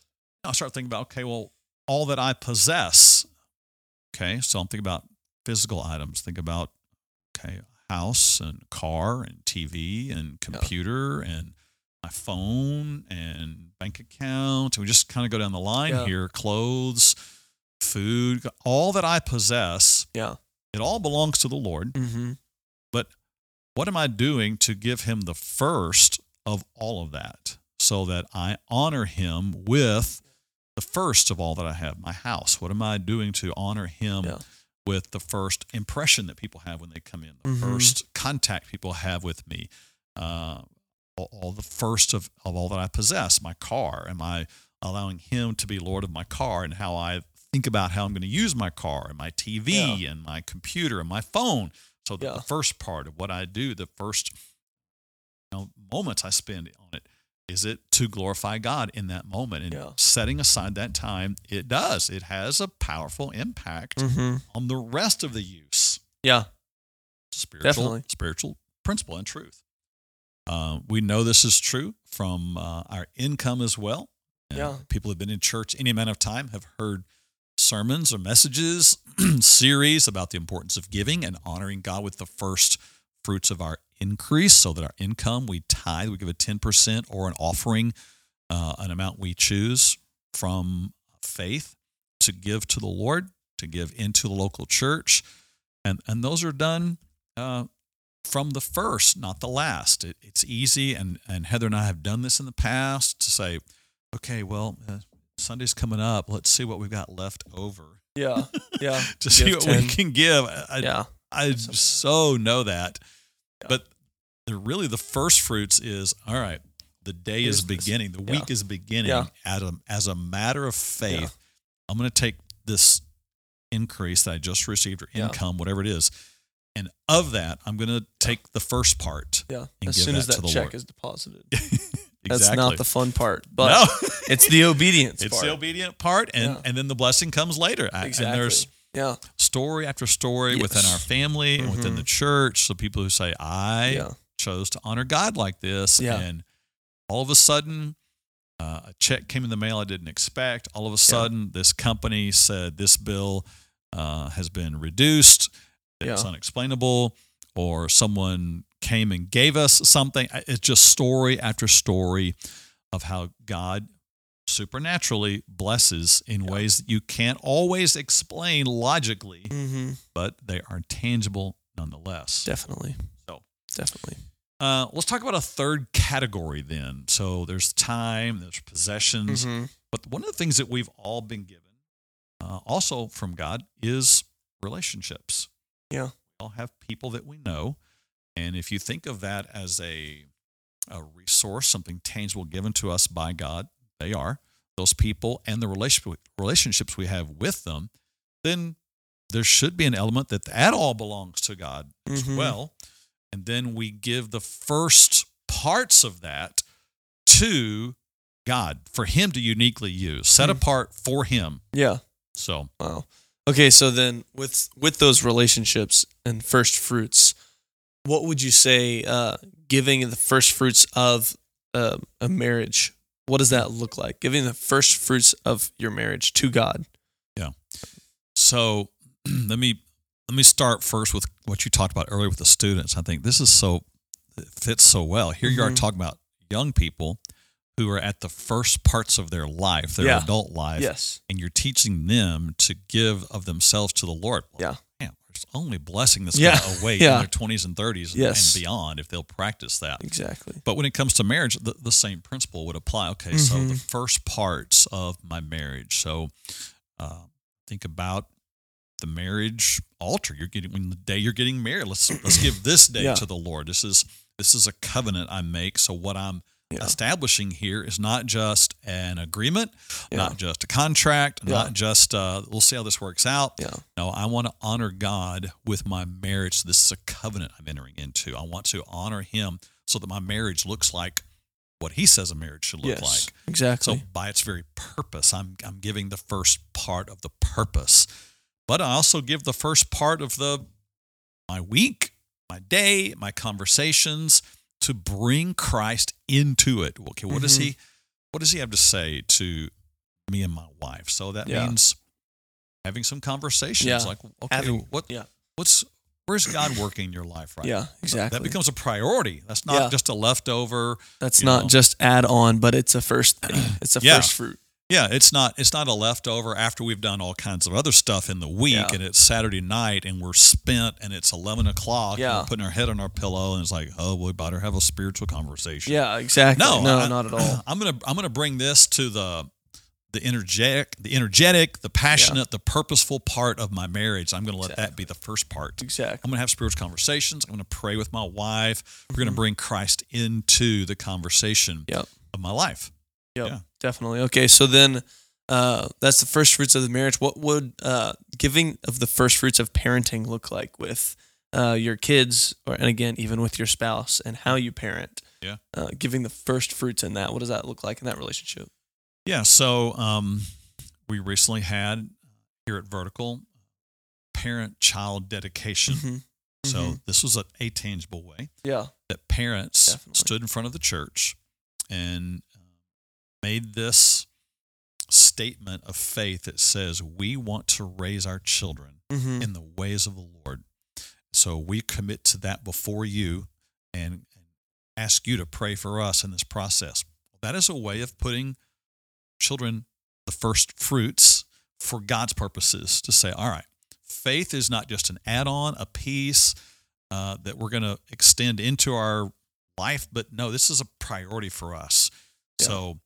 A: I start thinking about okay, well, all that I possess. Okay, so I'm thinking about physical items. Think about okay, house and car and TV and computer and my phone and bank account. And we just kind of go down the line
B: Yeah.
A: here: clothes, food, all that I possess.
B: yeah.
A: It all belongs to the Lord.
B: Mm-hmm.
A: But what am I doing to give Him the first of all of that, so that I honor Him with the first of all that I have, my house? What am I doing to honor Him
B: Yeah.
A: with the first impression that people have when they come in, the
B: Mhm.
A: first contact people have with me, uh, all, all the first of, of all that I possess, my car? Am I allowing Him to be Lord of my car and how I think about how I'm going to use my car and my TV and my computer and my phone? So
B: Yeah.
A: the first part of what I do, the first you know, moments I spend on it, is it to glorify God in that moment and
B: Yeah.
A: setting aside that time? It does. It has a powerful impact
B: Mm-hmm.
A: on the rest of the use.
B: Yeah.
A: Spiritual,
B: Definitely.
A: spiritual principle and truth. Uh, we know this is true from uh, our income as well. And
B: Yeah.
A: People who've been in church any amount of time have heard sermons or messages, (clears throat) series about the importance of giving and honoring God with the first fruits of our increase so that our income, we tithe, we give a 10% or an offering, uh, an amount we choose from faith to give to the Lord, to give into the local church. And, and those are done uh, from the first, not the last. It, it's easy, and, and Heather and I have done this in the past to say, okay, well, uh, Sunday's coming up. Let's see what we've got left over
B: Yeah. Yeah. (laughs)
A: to see
B: Give
A: what
B: 10.
A: we can give. I,
B: yeah.
A: I so know that.
B: Yeah.
A: But the, really, the first fruits is all right. The day
B: Here's
A: is
B: this.
A: beginning. The
B: Yeah.
A: week is beginning.
B: Yeah.
A: As a as a matter of faith,
B: Yeah.
A: I'm going to take this increase that I just received or
B: Yeah.
A: income, whatever it is, and of that, I'm going to take the first part.
B: Yeah.
A: And
B: As
A: give
B: soon
A: that
B: as
A: to
B: that
A: the
B: check
A: Lord.
B: is deposited.
A: exactly. (laughs)
B: That's not the fun part, but
A: no.
B: it's the obedience (laughs)
A: it's
B: part.
A: the obedient part, and
B: Yeah.
A: and then the blessing comes later.
B: Exactly.
A: And there's
B: Yeah.
A: story after story within our family and within the church. So people who say, I
B: Yeah.
A: chose to honor God like this.
B: Yeah.
A: And all of a sudden, uh, a check came in the mail I didn't expect. All of a sudden, this company said this bill uh, has been reduced. It's
B: Yeah.
A: unexplainable. Or someone came and gave us something. It's just story after story of how God supernaturally blesses in
B: Yeah.
A: ways that you can't always explain logically,
B: Mm-hmm.
A: but they are tangible nonetheless.
B: Definitely.
A: So-
B: definitely.
A: Uh, let's talk about a third category then. So there's time, there's possessions,
B: Mm-hmm.
A: but one of the things that we've all been given, uh, also from God, is relationships.
B: Yeah.
A: We all have people that we know, and if you think of that as a a resource, something tangible given to us by God, they are those people and the relationship relationships we have with them. Then there should be an element that that all belongs to God as
B: Mhm.
A: well, and then we give the first parts of that to God for Him to uniquely use, set
B: Hmm.
A: apart for Him.
B: Yeah.
A: So
B: Wow. Okay, so then with with those relationships and first fruits, what would you say uh, giving the first fruits of uh, a marriage? What does that look like? Giving the first fruits of your marriage to God. Yeah.
A: So (clears throat) let me let me start first with what you talked about earlier with the students. I think this is so it fits so well. Here you are
B: Mhm.
A: talking about young people who are at the first parts of their life, their
B: Yeah.
A: adult life,
B: Yes.
A: and you're teaching them to give of themselves to the Lord.
B: Yeah.
A: Only blessing that's
B: Yeah.
A: going to await (laughs)
B: Yeah.
A: in their 20s and 30s and-
B: Yes.
A: and beyond if they'll practice that.
B: Exactly.
A: But when it comes to marriage, the, the same principle would apply. Okay, so the
B: Mhm.
A: first parts of my marriage. So uh, think about the marriage altar. You're getting when the day you're getting married. Let's let's give this day
B: Yeah.
A: to the Lord. This is this is a covenant I make. So what I'm
B: Yeah.
A: establishing here is not just an agreement,
B: Yeah.
A: not just a contract,
B: Yeah.
A: not just uh, we'll see how this works out.
B: Yeah.
A: No, I want to honor God with my marriage. This is a covenant I'm entering into. I want to honor Him so that my marriage looks like what He says a marriage should look
B: yes.
A: like.
B: Exactly.
A: So, by its very purpose, I'm I'm giving the first part of the purpose, but I also give the first part of the my week, my day, my conversations to bring Christ into it. Okay, what does
B: Mhm.
A: He what does He have to say to me and my wife? So that
B: Yeah.
A: means having some conversations
B: Yeah.
A: like okay
B: Having-
A: what
B: yeah.
A: what's where's god working in your life right
B: yeah.
A: now?
B: Exactly.
A: that becomes a priority that's not
B: Yeah.
A: just a leftover
B: That's not
A: know.
B: just add on, but it's a first thing. (clears throat) It's a first fruit.
A: Yeah it's not it's not a leftover after we've done all kinds of other stuff in the week
B: Yeah.
A: and it's saturday night and we're spent and it's 11 o'clock and
B: Yeah.
A: we're putting our head on our pillow and it's like oh we better have a spiritual conversation
B: Yeah. Exactly.
A: no
B: No,
A: I-
B: not at all. (clears throat)
A: i'm gonna i'm gonna bring this to the the energetic the energetic the passionate the purposeful part of my marriage i'm gonna let that be the first part
B: Exactly.
A: I'm going to have spiritual conversations. I'm going to pray with my wife. We're
B: Mm-hmm.
A: going to bring Christ into the conversation
B: Yep.
A: of my life.
B: Yep,
A: Yeah.
B: Definitely. Okay, so then uh, that's the first fruits of the marriage. What would uh, giving of the first fruits of parenting look like with uh, your kids, or and again, even with your spouse, and how you parent?
A: Yeah.
B: uh, giving the first fruits in that. What does that look like in that relationship?
A: Yeah. So um, we recently had here at Vertical parent child dedication.
B: Mhm.
A: So
B: Mhm.
A: this was a, a tangible way
B: Yeah,
A: that parents
B: Definitely.
A: stood in front of the church and made this statement of faith that says, We want to raise our children
B: Mhm.
A: in the ways of the Lord. So we commit to that before you and, and ask you to pray for us in this process. That is a way of putting children the first fruits for God's purposes to say, all right, faith is not just an add on, a piece uh, that we're going to extend into our life, but no, this is a priority for us.
B: Yeah.
A: So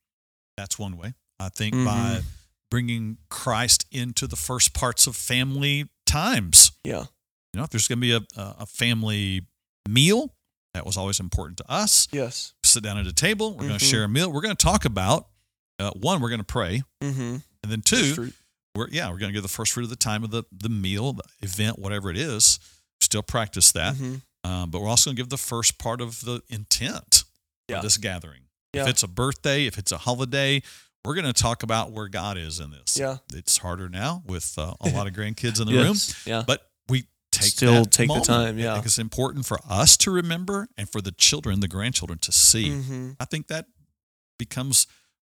A: that's one way. I think
B: Mhm.
A: by bringing Christ into the first parts of family times.
B: yeah,
A: You know, if there's going to be a, a family meal, that was always important to us.
B: yes,
A: Sit down at a table. We're going to share a meal. We're going to talk about uh, one. We're going to pray,
B: mm-hmm.
A: and then two, we're yeah, we're going to give the first fruit of the time of the the meal, the event, whatever it is. Still practice that,
B: hmm
A: um, but we're also going to give the first part of the intent
B: Yeah.
A: of this gathering.
B: Yeah.
A: If it's a birthday, if it's a holiday, we're going to talk about where God is in this.
B: Yeah.
A: It's harder now with uh, a (laughs) lot of grandkids in the
B: Yes.
A: room,
B: Yeah.
A: but we take
B: Still
A: that
B: take the
A: moment.
B: time,
A: I
B: yeah.
A: think it's important for us to remember and for the children, the grandchildren to see.
B: hmm
A: I think that becomes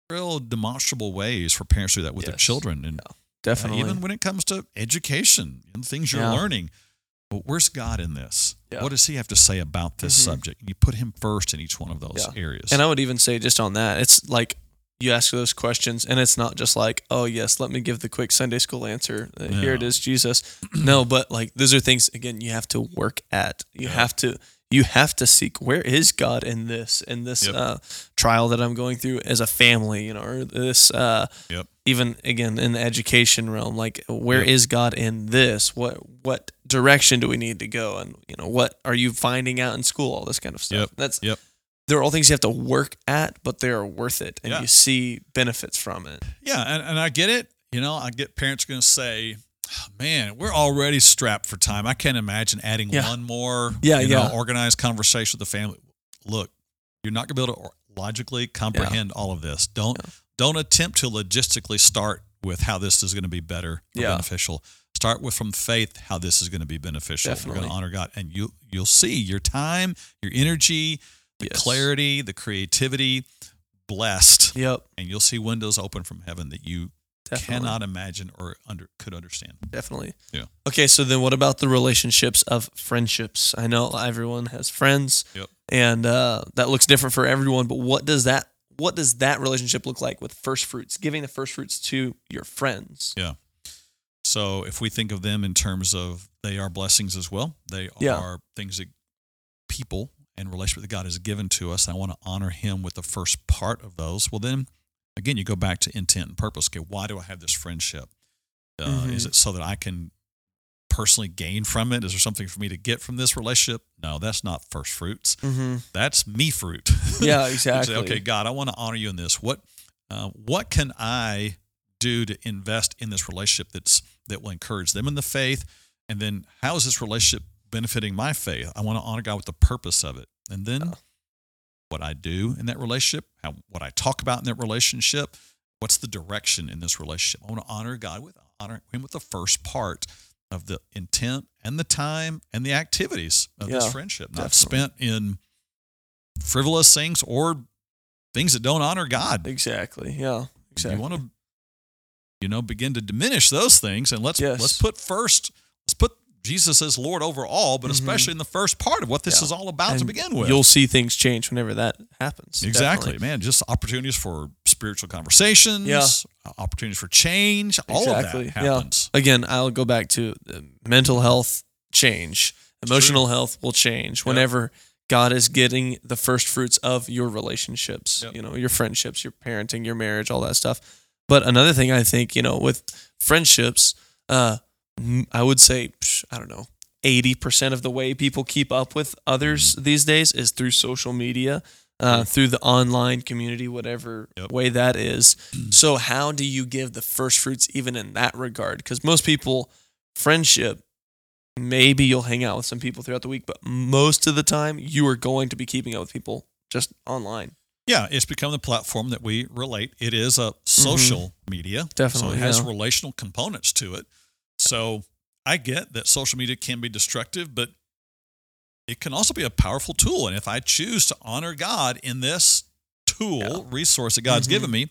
A: real demonstrable ways for parents to do that with their children. And uh,
B: Definitely.
A: even when it comes to education and things you're
B: Yeah.
A: learning, well, where's God in this?
B: Yeah.
A: What does He have to say about this
B: Mhm.
A: subject? You put Him first in each one of those
B: Yeah.
A: areas.
B: And I would even say just on that, it's like you ask those questions, and it's not just like, oh yes, let me give the quick Sunday school answer. Uh, Here it is, Jesus. (clears throat) no, but like those are things again you have to work at. You have to you have to seek where is God in this in this
A: Yep.
B: uh, trial that I'm going through as a family, you know, or this uh,
A: Yep.
B: even again in the education realm, like where is
A: Yep.
B: God in this? What what direction do we need to go? And you know, what are you finding out in school? All this kind of stuff.
A: Yep.
B: That's
A: Yep.
B: they're all things you have to work at, but they are worth it, and
A: Yeah.
B: you see benefits from it.
A: Yeah, and, and I get it. You know, I get parents going to say, "Oh, "Man, we're already strapped for time. I can't imagine adding
B: Yeah.
A: one more,
B: Yeah,
A: you know, organized conversation with the family." Look, you're not going to be able to logically comprehend all of this. Don't don't attempt to logistically start with how this is going to be better or
B: Yeah.
A: beneficial. Start with from faith how this is going to be beneficial. We're going to honor God, and you you'll see your time, your energy, the
B: Yes.
A: clarity, the creativity blessed
B: Yep,
A: and you'll see windows open from heaven that you
B: definitely.
A: cannot imagine or under could understand.
B: Definitely.
A: Yeah.
B: Okay, so then what about the relationships of friendships? I know everyone has friends,
A: Yep.
B: and uh, that looks different for everyone. But what does that what does that relationship look like with first fruits? Giving the first fruits to your friends.
A: So if we think of them in terms of they are blessings as well, they
B: Yeah.
A: are things that people and relationship that God has given to us. I want to honor Him with the first part of those. Well, then again, you go back to intent and purpose. Okay, why do I have this friendship? Uh, Is
B: Mhm.
A: it so that I can personally gain from it? Is there something for me to get from this relationship? No, that's not first fruits.
B: Mm-hmm.
A: That's me fruit.
B: Yeah, (laughs) exactly.
A: say, okay, God, I want to honor you in this. What uh, what can I do to invest in this relationship that's that will encourage them in the faith? And then how is this relationship benefiting my faith? I want to honor God with the purpose of it. And then
B: Yeah.
A: what I do in that relationship, how what I talk about in that relationship, what's the direction in this relationship? I want to honor God with honor him with the first part of the intent and the time and the activities of
B: Yeah,
A: this friendship, not
B: definitely.
A: spent in frivolous things or things that don't honor God.
B: Exactly. Yeah. Exactly.
A: You want to, you know, begin to diminish those things, and let's
B: Yes.
A: let's put first, let's put Jesus as Lord over all, but
B: Mhm.
A: especially in the first part of what this
B: Yeah.
A: is all about to begin with.
B: You'll see things change whenever that happens.
A: exactly,
B: Definitely.
A: man. Just opportunities for spiritual conversations,
B: Yeah.
A: opportunities for change. All
B: Exactly,
A: of that
B: yeah.
A: happens.
B: Again, I'll go back to mental health change. Emotional health will change whenever God is getting the first fruits of your relationships,
A: Yep.
B: you know, your friendships, your parenting, your marriage, all that stuff. But another thing I think, you know, with friendships, uh, I would say, I don't know, 80% of the way people keep up with others
A: Mm-hmm.
B: these days is through social media, uh, through the online community, whatever
A: Yep.
B: way that is. so, how do you give the first fruits even in that regard? Because most people, friendship, maybe you'll hang out with some people throughout the week, but most of the time you are going to be keeping up with people just online.
A: Yeah, it's become the platform that we relate. It is a social media.
B: Mm-hmm. Definitely,
A: So it has
B: yeah.
A: relational components to it. So I get that social media can be destructive, but it can also be a powerful tool. And if I choose to honor God in this tool,
B: Yeah.
A: resource that God's
B: Mhm.
A: given me,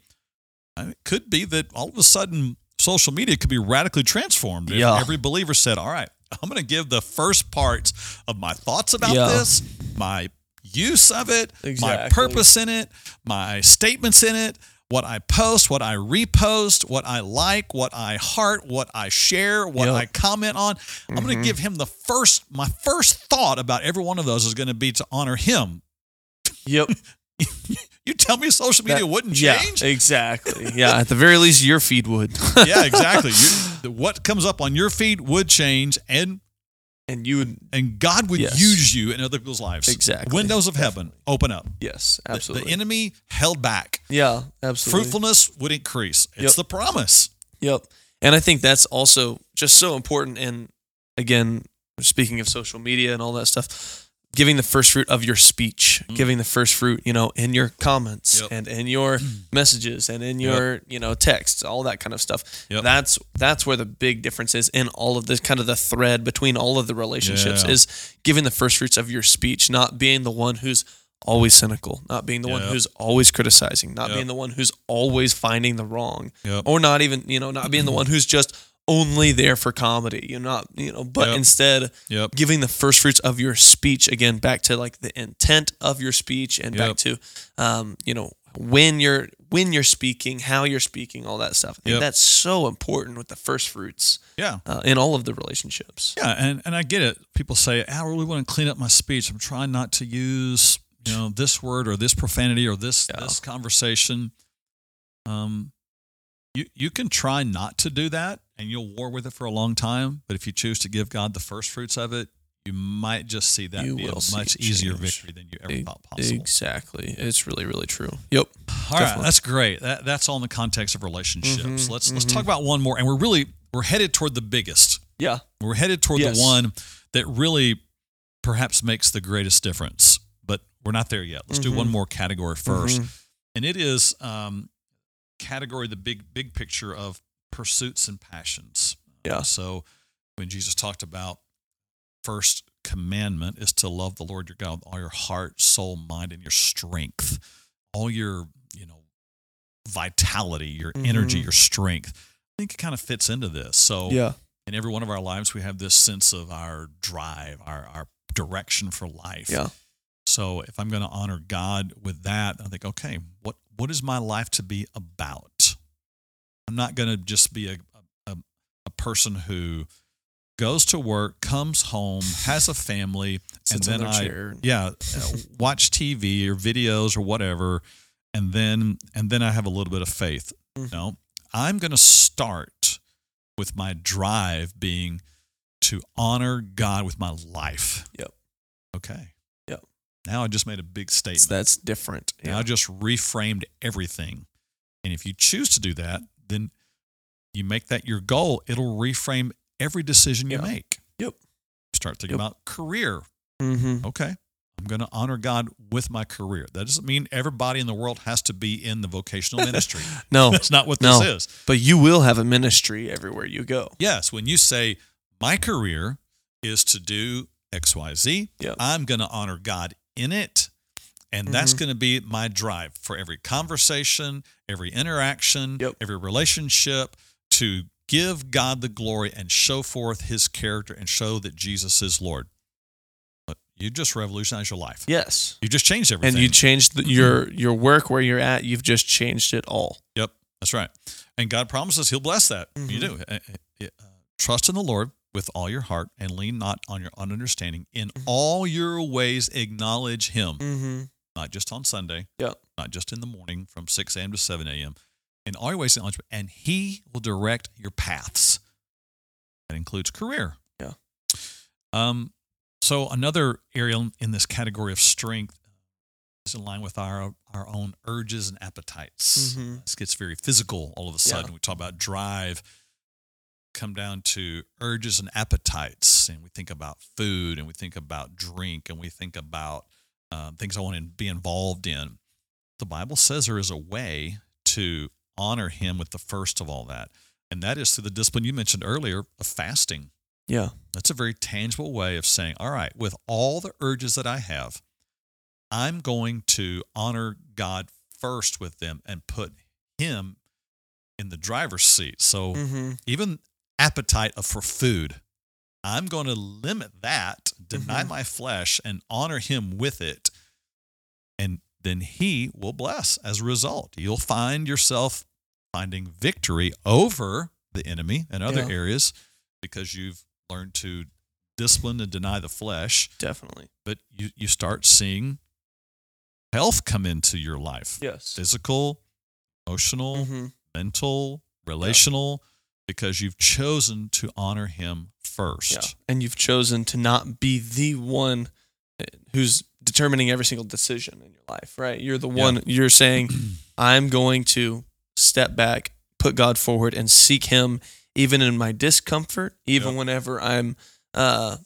A: it could be that all of a sudden social media could be radically transformed. If every believer said, All right, I'm going to give the first parts of my thoughts about
B: Yeah.
A: this, my use of it, my purpose in it, my statements in it, what I post, what I repost, what I like, what I heart, what I share, what
B: Yep.
A: I comment on. I'm going to mm-hmm. give him the first, my first thought about every one of those is going to be to honor him.
B: Yep. (laughs)
A: You tell me social media
B: That-
A: wouldn't
B: yeah,
A: change?
B: exactly. Yeah, at the very least, your feed would. (laughs)
A: Yeah, exactly. You, what comes up on your feed would change, and
B: and you would,
A: and God would
B: Yes.
A: use you in other people's lives.
B: Exactly.
A: Windows of heaven open up.
B: yes,
A: The-
B: absolutely.
A: The enemy held back.
B: yeah, absolutely.
A: Fruitfulness would increase. It's
B: Yep.
A: the promise.
B: Yep. And I think that's also just so important. And again, speaking of social media and all that stuff, giving the first fruit of your speech, mm. giving the first fruit, you know, in your comments
A: Yep.
B: and in your mm. messages and in your, you know, texts, all that kind of stuff.
A: Yep.
B: That's that's where the big difference is in all of this kind of the thread between all of the relationships
A: Yeah.
B: is giving the first fruits of your speech, not being the one who's always cynical, not being the one who's always criticizing, not
A: Yep.
B: being the one who's always finding the wrong
A: Yep.
B: or not even you know not being the one who's just only there for comedy you're not you know but
A: Yep.
B: instead
A: Yep.
B: giving the first fruits of your speech again back to like the intent of your speech and back to um you know when you're when you're speaking how you're speaking all that stuff I think
A: Yep.
B: that's so important with the first fruits
A: Yeah.
B: uh, in all of the relationships
A: Yeah, and, and I get it. People say, I really want to clean up my speech. I'm trying not to use, you know, this word or this profanity or this
B: Yeah.
A: this conversation. Um you you can try not to do that and you'll war with it for a long time. But if you choose to give God the first fruits of it, you might just see that
B: You
A: be a much easier victory than you ever
B: E-
A: thought possible.
B: exactly it's really really true yep
A: All right, that's great. That, that's all in the context of relationships.
B: Mhm,
A: let's let's
B: mhm.
A: talk about one more, and we're really we're headed toward the biggest.
B: yeah
A: We're headed toward
B: Yes.
A: the one that really perhaps makes the greatest difference, but we're not there yet. Let's do one
B: Mhm.
A: more category 1st
B: Mhm.
A: and it is um, category the big big picture of pursuits and passions.
B: Yeah.
A: So when Jesus talked about first commandment is to love the Lord your God with all your heart, soul, mind, and your strength, all your you know vitality, your energy,
B: Mhm.
A: your strength. I think it kind of fits into this. So
B: yeah
A: in every one of our lives, we have this sense of our drive, our, our direction for life.
B: yeah
A: So if I'm going to honor God with that, I think, okay, what what is my life to be about? I'm not going to just be a, a a person who goes to work, comes home, has a family, and then I
B: chair.
A: yeah uh, watch TV or videos or whatever, and then and then I have a little bit of faith.
B: Mhm.
A: No, I'm going to start with my drive being to honor God with my life.
B: Yep.
A: Okay.
B: Yep.
A: Now I just made a big statement.
B: It's- that's different
A: Now I just reframed everything. And if you choose to do that, then you make that your goal, it'll reframe every decision you
B: Yeah.
A: make.
B: Yep.
A: Start thinking
B: Yep.
A: about career.
B: mm-hmm.
A: Okay. I'm going to honor God with my career. That doesn't mean everybody in the world has to be in the vocational (laughs) ministry.
B: no (laughs)
A: That's not what
B: No.
A: this is.
B: But you will have a ministry everywhere you go.
A: Yes, when you say my career is to do XYZ,
B: Yep.
A: I'm going to honor God in it. And that's
B: Mhm.
A: going to be my drive for every conversation, every interaction,
B: Yep.
A: every relationship to give God the glory and show forth his character and show that Jesus is Lord. You just revolutionized your life.
B: Yes.
A: You just changed everything.
B: And you changed the, your your work where you're at. You've just changed it all.
A: Yep, that's right. And God promises He'll bless that. You do. Uh, uh, uh, Trust in the Lord with all your heart and lean not on your own understanding. In all your ways, acknowledge Him,
B: Mm-hmm.
A: Not just on Sunday,
B: yeah,
A: not just in the morning from 6 a.m. to 7 a.m. In all your ways, and He will direct your paths. That includes career.
B: Yeah.
A: Um. So another area in this category of strength is in line with our our own urges and appetites.
B: Mhm.
A: This gets very physical all of a
B: Yeah.
A: sudden. We talk about drive, come down to urges and appetites, and we think about food, and we think about drink, and we think about um, things I want to be involved in. The Bible says there is a way to honor Him with the first of all that, and that is through the discipline you mentioned earlier of fasting.
B: Yeah.
A: That's a very tangible way of saying, all right, with all the urges that I have, I'm going to honor God first with them and put Him in the driver's seat. So
B: Mm-hmm.
A: even appetite for food, I'm going to limit that, deny
B: Mhm.
A: my flesh, and honor Him with it. And then He will bless as a result. You'll find yourself finding victory over the enemy and other
B: Yeah.
A: areas because you've learned to discipline and deny the flesh,
B: Definitely.
A: but you, you start seeing health come into your life
B: Yes.
A: physical, emotional,
B: Mm-hmm.
A: mental, relational, because you've chosen to honor him first.
B: Yeah. And you've chosen to not be the one uh, who's determining every single decision in your life, right? You're the
A: Yeah.
B: one you're saying, (clears throat) I'm going to step back, put God forward, and seek Him even in my discomfort, even
A: Yep.
B: whenever I'm, uh,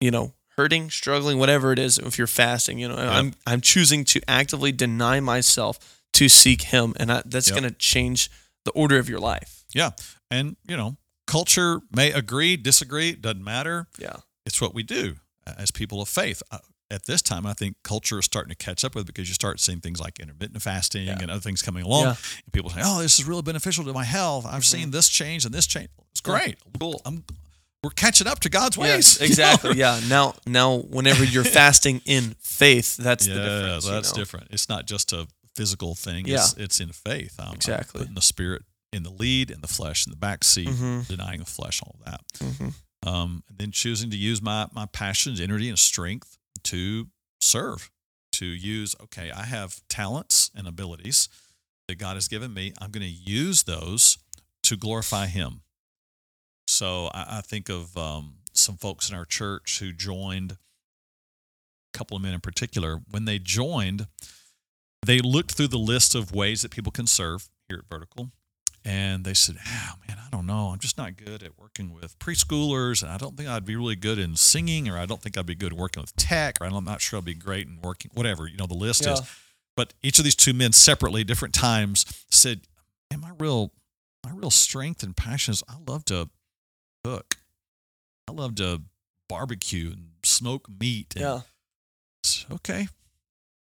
B: you know, hurting, struggling, whatever it is, if you're fasting, you know, I'm I'm choosing to actively deny myself to seek Him, and I, that's
A: Yep.
B: going to change the order of your life.
A: Yeah. And, you know, culture may agree, disagree, doesn't matter.
B: Yeah,
A: It's what we do as people of faith. Uh, At this time, I think culture is starting to catch up with because you start seeing things like intermittent fasting
B: Yeah.
A: and other things coming along.
B: Yeah.
A: And people say, oh, this is really beneficial to my health. I've seen this change and this change. It's great.
B: cool.
A: I'm, we're catching up to God's ways.
B: Yes,
A: you know?
B: exactly. Yeah. Now, now, whenever you're (laughs) fasting in faith, that's the
A: yeah,
B: difference. you
A: that's
B: know?
A: different. It's not just a physical thing.
B: Yeah.
A: It's, it's in faith. I'm, I'm
B: Exactly.
A: putting the spirit in the lead and the flesh in the back seat,
B: Mhm.
A: denying the flesh, all of that.
B: Mhm.
A: Um, and then choosing to use my my passions, energy, and strength to serve, to use. Okay, I have talents and abilities that God has given me. I'm going to use those to glorify Him. So I, I think of um, some folks in our church who joined. A couple of men in particular, when they joined, they looked through the list of ways that people can serve here at Vertical, and they said, "Oh man, I don't know. I'm just not good at working with preschoolers, and I don't think I'd be really good in singing, or I don't think I'd be good working with tech, or I'm not sure I'd be great in working whatever. You know, the list
B: Yeah.
A: is." But each of these two men separately, different times, said, "Man, my real, my real strength and passion is I love to cook. I love to barbecue and smoke meat. And
B: Yeah.
A: okay.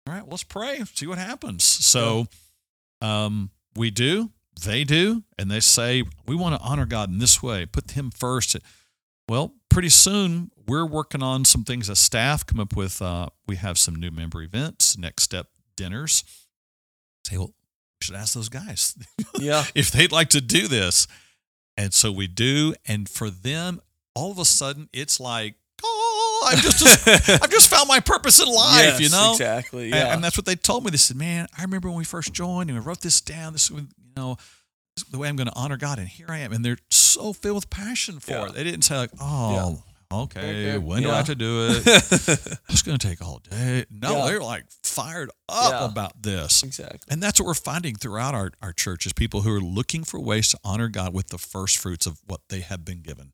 A: All right, let's pray, see what happens. So um, we do, they do, and they say, we want to honor God in this way, put Him first. Well, pretty soon we're working on some things as staff, come up with, uh, we have some new member events, next step dinners. Say, well, we should ask those guys (laughs)
B: Yeah.
A: if they'd like to do this. And so we do. And for them, all of a sudden, it's like, I've just, (laughs) I've just found my purpose in life, you know?
B: Exactly. Yeah.
A: And, that's what they told me. They said, man, I remember when we first joined and we wrote this down. This, is, you know, this is the way I'm going to honor God. And here I am. And they're so filled with passion for
B: Yeah.
A: it. They didn't say like, oh, okay,
B: Okay.
A: when do I have to do it? (laughs) it's going to take all day. No,
B: Yeah.
A: they're like fired up
B: Yeah.
A: about this.
B: exactly.
A: And that's what we're finding throughout our, our church is people who are looking for ways to honor God with the first fruits of what they have been given.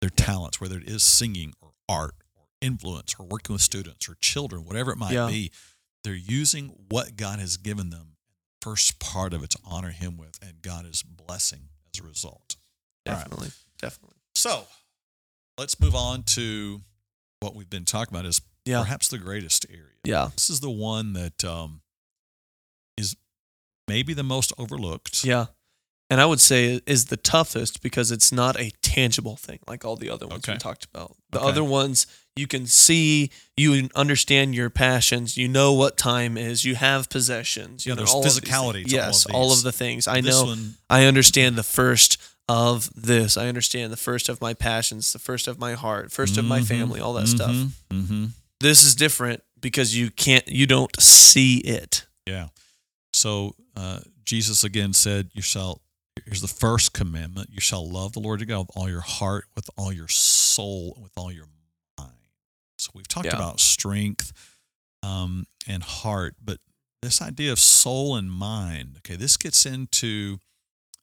A: Their talents, whether it is singing or art or influence or working with students or children, whatever it might
B: Yeah.
A: be, they're using what God has given them. First part of it to honor Him with, and God is blessing as a result. All right.
B: Definitely. Definitely.
A: So let's move on to what we've been talking about is
B: Yeah.
A: perhaps the greatest area.
B: Yeah.
A: This is the one that um, is maybe the most overlooked.
B: Yeah. And I would say is the toughest because it's not a tangible thing like all the other ones we talked about. The
A: Okay.
B: other ones you can see, you understand your passions, you know what time is, you have possessions. You
A: Yeah,
B: know,
A: there's
B: all of
A: physicality to all
B: Yes,
A: of
B: all of the things. I
A: This
B: know.
A: one,
B: I understand the first of this. I understand the first of my passions, the first of my heart, first of my
A: Mhm,
B: family, all that stuff.
A: Mm-hmm.
B: This is different because you can't, you don't see it.
A: Yeah. So uh, Jesus again said, "You shall." Here's the first commandment: You shall love the Lord your God with all your heart, with all your soul, with all your mind. So we've talked
B: Yeah.
A: about strength um, and heart, but this idea of soul and mind. Okay, this gets into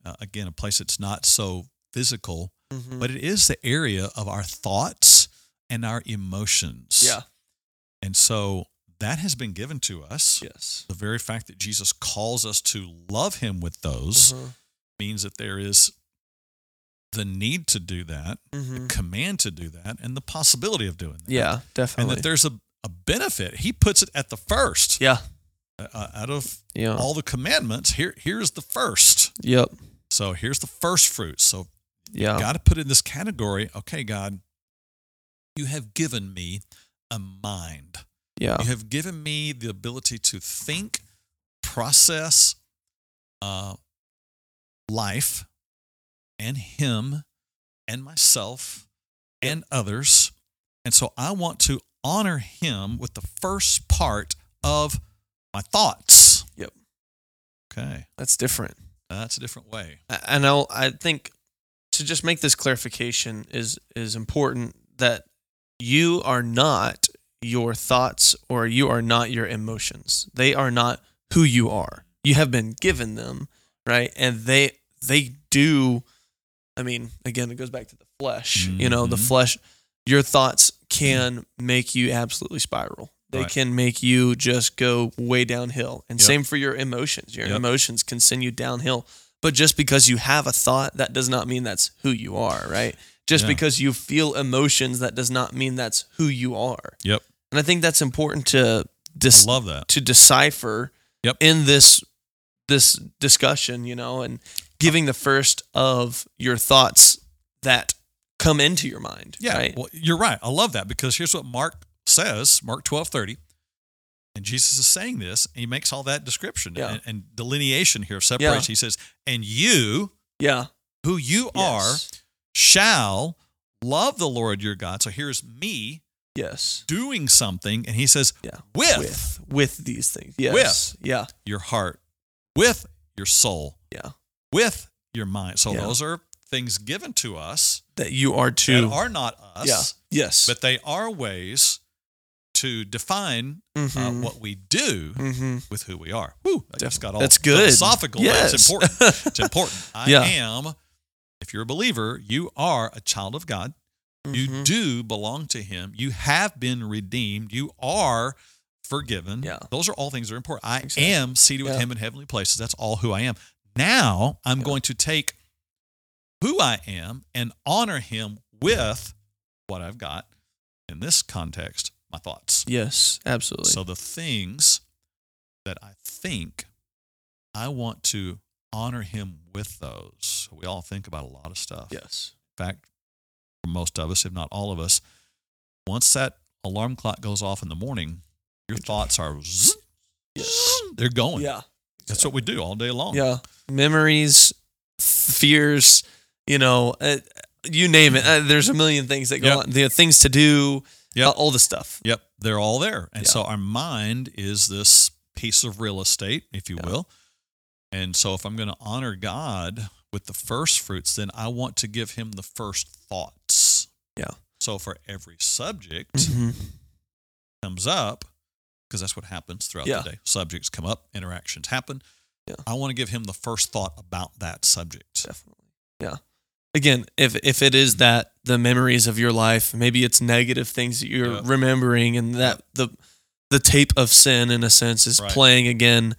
A: uh, again a place that's not so physical,
B: Mhm.
A: but it is the area of our thoughts and our emotions.
B: yeah.
A: And so that has been given to us.
B: Yes.
A: The very fact that Jesus calls us to love him with those
B: Uh-huh.
A: Means that there is the need to do that,
B: Mhm.
A: command to do that, and the possibility of doing that.
B: Yeah, definitely.
A: And that there's a, a benefit. He puts it at the first.
B: yeah.
A: Uh, out of
B: Yeah.
A: all the commandments, here here's the first.
B: Yep.
A: So here's the first fruit. So
B: Yeah.
A: got to put it in this category. Okay, God, you have given me a mind.
B: Yeah.
A: You have given me the ability to think, process uh, life and Him and myself and others. And so I want to honor Him with the first part of my thoughts.
B: Yep.
A: Okay.
B: That's different.
A: That's a different way.
B: I- I know. I think to just make this clarification is is important that you are not your thoughts or you are not your emotions. They are not who you are. You have been given them, right? And they they do. I mean, again, it goes back to the flesh. You know, the
A: Mhm.
B: flesh. Your thoughts can make you absolutely spiral. They
A: Right.
B: can make you just go way downhill. And
A: Yep.
B: same for your emotions. Your
A: Yep.
B: emotions can send you downhill. But just because you have a thought, that does not mean that's who you are, right? Just
A: Yeah.
B: because you feel emotions, that does not mean that's who you are.
A: Yep.
B: And I think that's important to
A: I love that.
B: to decipher
A: Yep.
B: in this this discussion, you know, and giving the first of your thoughts that come into your mind.
A: Yeah,
B: Right.
A: well, you're right. I love that because here's what Mark says, Mark 12, 30. And Jesus is saying this, and he makes all that description
B: Yeah.
A: and, and delineation here of separation.
B: Yeah.
A: He says, And you,
B: yeah.
A: who you are, shall love the Lord your God. So here's me
B: Yes.
A: doing something, and he says,
B: Yeah.
A: with,
B: With with these things. Yes. Yeah.
A: your heart, with your soul,
B: Yeah.
A: with your mind. So
B: Yeah.
A: those are things given to us
B: That you are to
A: that are not us,
B: Yeah. Yes.
A: but they are ways to define uh,
B: Mhm.
A: what we do
B: Mhm.
A: with who we are. Woo, I just got all
B: That's good.
A: philosophical. but It's important. (laughs) It's important. I
B: Yeah.
A: am, if you're a believer, you are a child of God. You
B: Mhm.
A: do belong to Him. You have been redeemed. You are forgiven.
B: Yeah.
A: Those are all things that are important. I
B: Exactly.
A: am seated with
B: Yeah.
A: Him in heavenly places. That's all who I am. Now I'm
B: Yeah.
A: going to take who I am and honor Him with what I've got. In this context, my thoughts.
B: Yes. Absolutely.
A: So the things that I think, I want to honor him with those. We all think about a lot of stuff.
B: yes.
A: In fact, for most of us, if not all of us, once that alarm clock goes off in the morning, your thoughts are zzz, zzz, they're going.
B: Yeah.
A: That's what we do all day long.
B: Yeah. Memories, fears, you know, uh, you name it. Uh, there's a million things that go
A: Yep.
B: on. The things to do,
A: Yep.
B: uh, all the stuff.
A: Yep, they're all there. And
B: Yeah.
A: so our mind is this piece of real estate, if you
B: Yeah.
A: will. And so if I'm going to honor God with the first fruits, then I want to give him the first thoughts.
B: Yeah.
A: So for every subject
B: Mhm.
A: comes up, because that's what happens throughout
B: Yeah.
A: the day. Subjects come up, interactions happen.
B: Yeah.
A: I want to give him the first thought about that subject.
B: Definitely. Yeah. Again, if if it is mm-hmm. that the memories of your life, maybe it's negative things that you're
A: Yep.
B: remembering and that the the tape of sin in a sense is
A: Right.
B: playing again.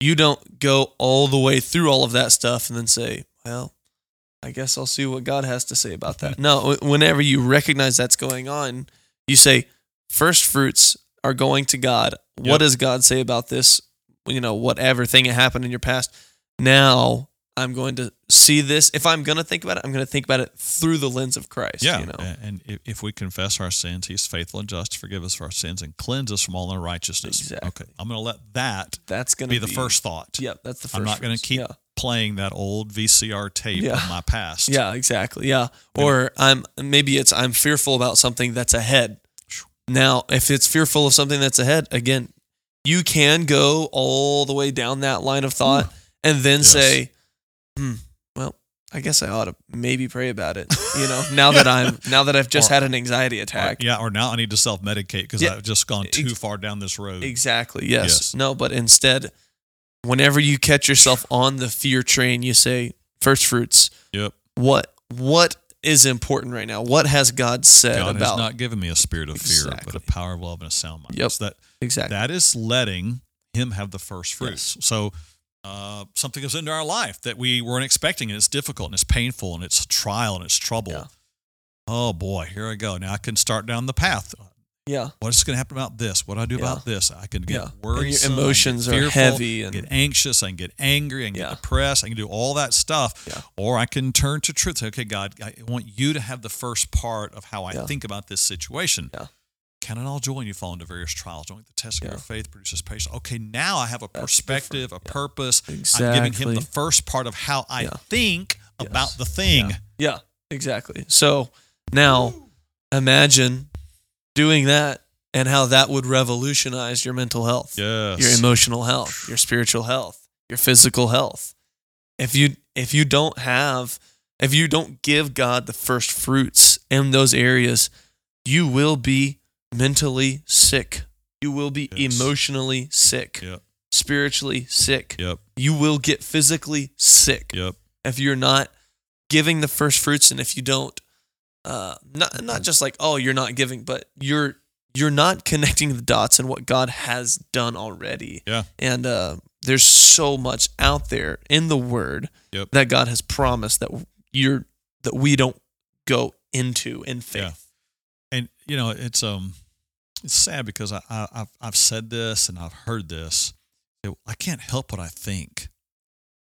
B: You don't go all the way through all of that stuff and then say, "Well, I guess I'll see what God has to say about that." Mm-hmm. no, whenever you recognize that's going on, you say, first fruits are going to God. What does God say about this? You know, whatever thing that happened in your past. Now I'm going to see this. If I'm going to think about it, I'm going to think about it through the lens of Christ.
A: Yeah,
B: You know?
A: and if- we confess our sins, He's faithful and just to forgive us for our sins and cleanse us from all unrighteousness.
B: Exactly.
A: Okay, I'm going to let that
B: That's gonna
A: be the first thought.
B: Yeah, that's the 1st
A: I'm not going to keep playing that old VCR tape
B: Yeah.
A: of my past.
B: Yeah, exactly. Yeah.
A: Yeah.
B: Or I'm maybe it's I'm fearful about something that's ahead. Now, if it's fearful of something that's ahead, again, you can go all the way down that line of thought and then
A: Yes.
B: say, hmm, well, I guess I ought to maybe pray about it. You know, now that I'm (laughs) now that I've just
A: Or-
B: had an anxiety
A: Or-
B: attack.
A: yeah, or now I need to self medicate because
B: Yeah.
A: I've just gone too far down this road.
B: Exactly. Yes.
A: Yes.
B: No, but instead, whenever you catch yourself on the fear train, you say, first fruits,
A: Yep.
B: what what is important right now? What has God said
A: God
B: about
A: has not given me a spirit of fear, but a power of love and a sound mind.
B: Yep.
A: So that
B: exactly?
A: that is letting Him have the first fruits. So uh, something comes into our life that we weren't expecting, and it's difficult, and it's painful, and it's trial, and it's trouble.
B: Yeah.
A: Oh boy, here I go. Now I can start down the path.
B: Yeah.
A: What's going to happen about this? What do I do
B: Yeah.
A: about this? I can get
B: Yeah.
A: worried.
B: Emotions are heavy and
A: get anxious. I can get angry. I can
B: Yeah.
A: get depressed. I can do all that stuff. Or I can turn to truth. Say, okay, God, I want you to have the first part of how I think about this situation.
B: Yeah.
A: Count it all joy when you fall into various trials. Don't the test of your faith produces patience. Okay, now I have a
B: That's
A: perspective, a
B: different.
A: Purpose. I'm giving him the first part of how I think
B: Yes.
A: about the thing.
B: Yeah, exactly. So now imagine doing that and how that would revolutionize your mental health,
A: Yes.
B: your emotional health, your spiritual health, your physical health. If you if you don't have if you don't give God the first fruits in those areas, you will be mentally sick. You will be
A: Yes.
B: emotionally sick,
A: Yep.
B: spiritually sick.
A: Yep.
B: You will get physically sick
A: Yep.
B: if you're not giving the first fruits and if you don't uh, not not just like oh you're not giving, but you're you're not connecting the dots and what God has done already.
A: Yeah.
B: And uh, there's so much out there in the Word
A: Yep.
B: that God has promised that you're that we don't go into in faith.
A: Yeah. and you know it's um it's sad because I, I I've I've said this and I've heard this. I can't help what I think.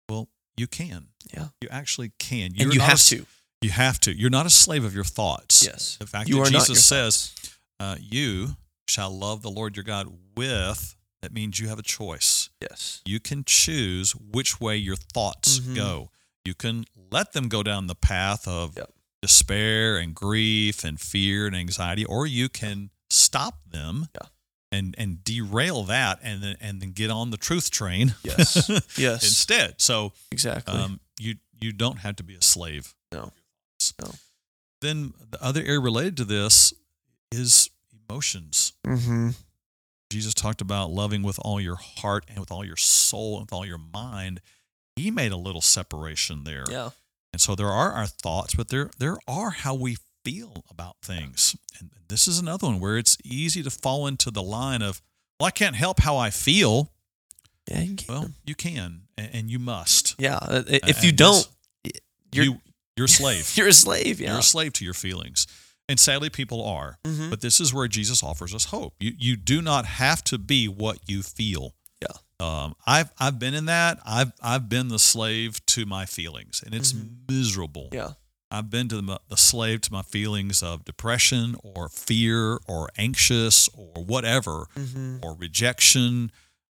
A: Well, you can.
B: Yeah.
A: You actually can. You're
B: you
A: not a
B: have
A: s-
B: to.
A: You have to. You're not a slave of your thoughts.
B: Yes.
A: The fact
B: You
A: that Jesus says, uh, "You shall love the Lord your God with." That means you have a choice.
B: Yes.
A: You can choose which way your thoughts
B: Mhm.
A: go. You can let them go down the path of
B: Yep.
A: despair and grief and fear and anxiety, or you can stop them
B: Yeah.
A: and and derail that and then and then get on the truth train
B: Yes. (laughs) Yes.
A: instead. So
B: exactly.
A: um, you you don't have to be a slave.
B: No. No.
A: Then the other area related to this is emotions.
B: mm-hmm.
A: Jesus talked about loving with all your heart and with all your soul and with all your mind. He made a little separation there.
B: Yeah.
A: And so there are our thoughts, but there there are how we feel about things. And this is another one where it's easy to fall into the line of, well, I can't help how I feel.
B: Yeah. You.
A: Well, you can and, and you must.
B: yeah. uh, If you
A: this-
B: don't, you're
A: you you're a slave. (laughs)
B: you're a slave. Yeah.
A: You're a slave to your feelings. And sadly people are.
B: Mhm.
A: But this is where Jesus offers us hope. You you do not have to be what you feel.
B: Yeah.
A: Um, I've I've been in that. I've I've been the slave to my feelings, and it's
B: Mhm.
A: miserable.
B: Yeah.
A: I've been to the, the slave to my feelings of depression or fear or anxious or whatever
B: Mm-hmm.
A: or rejection,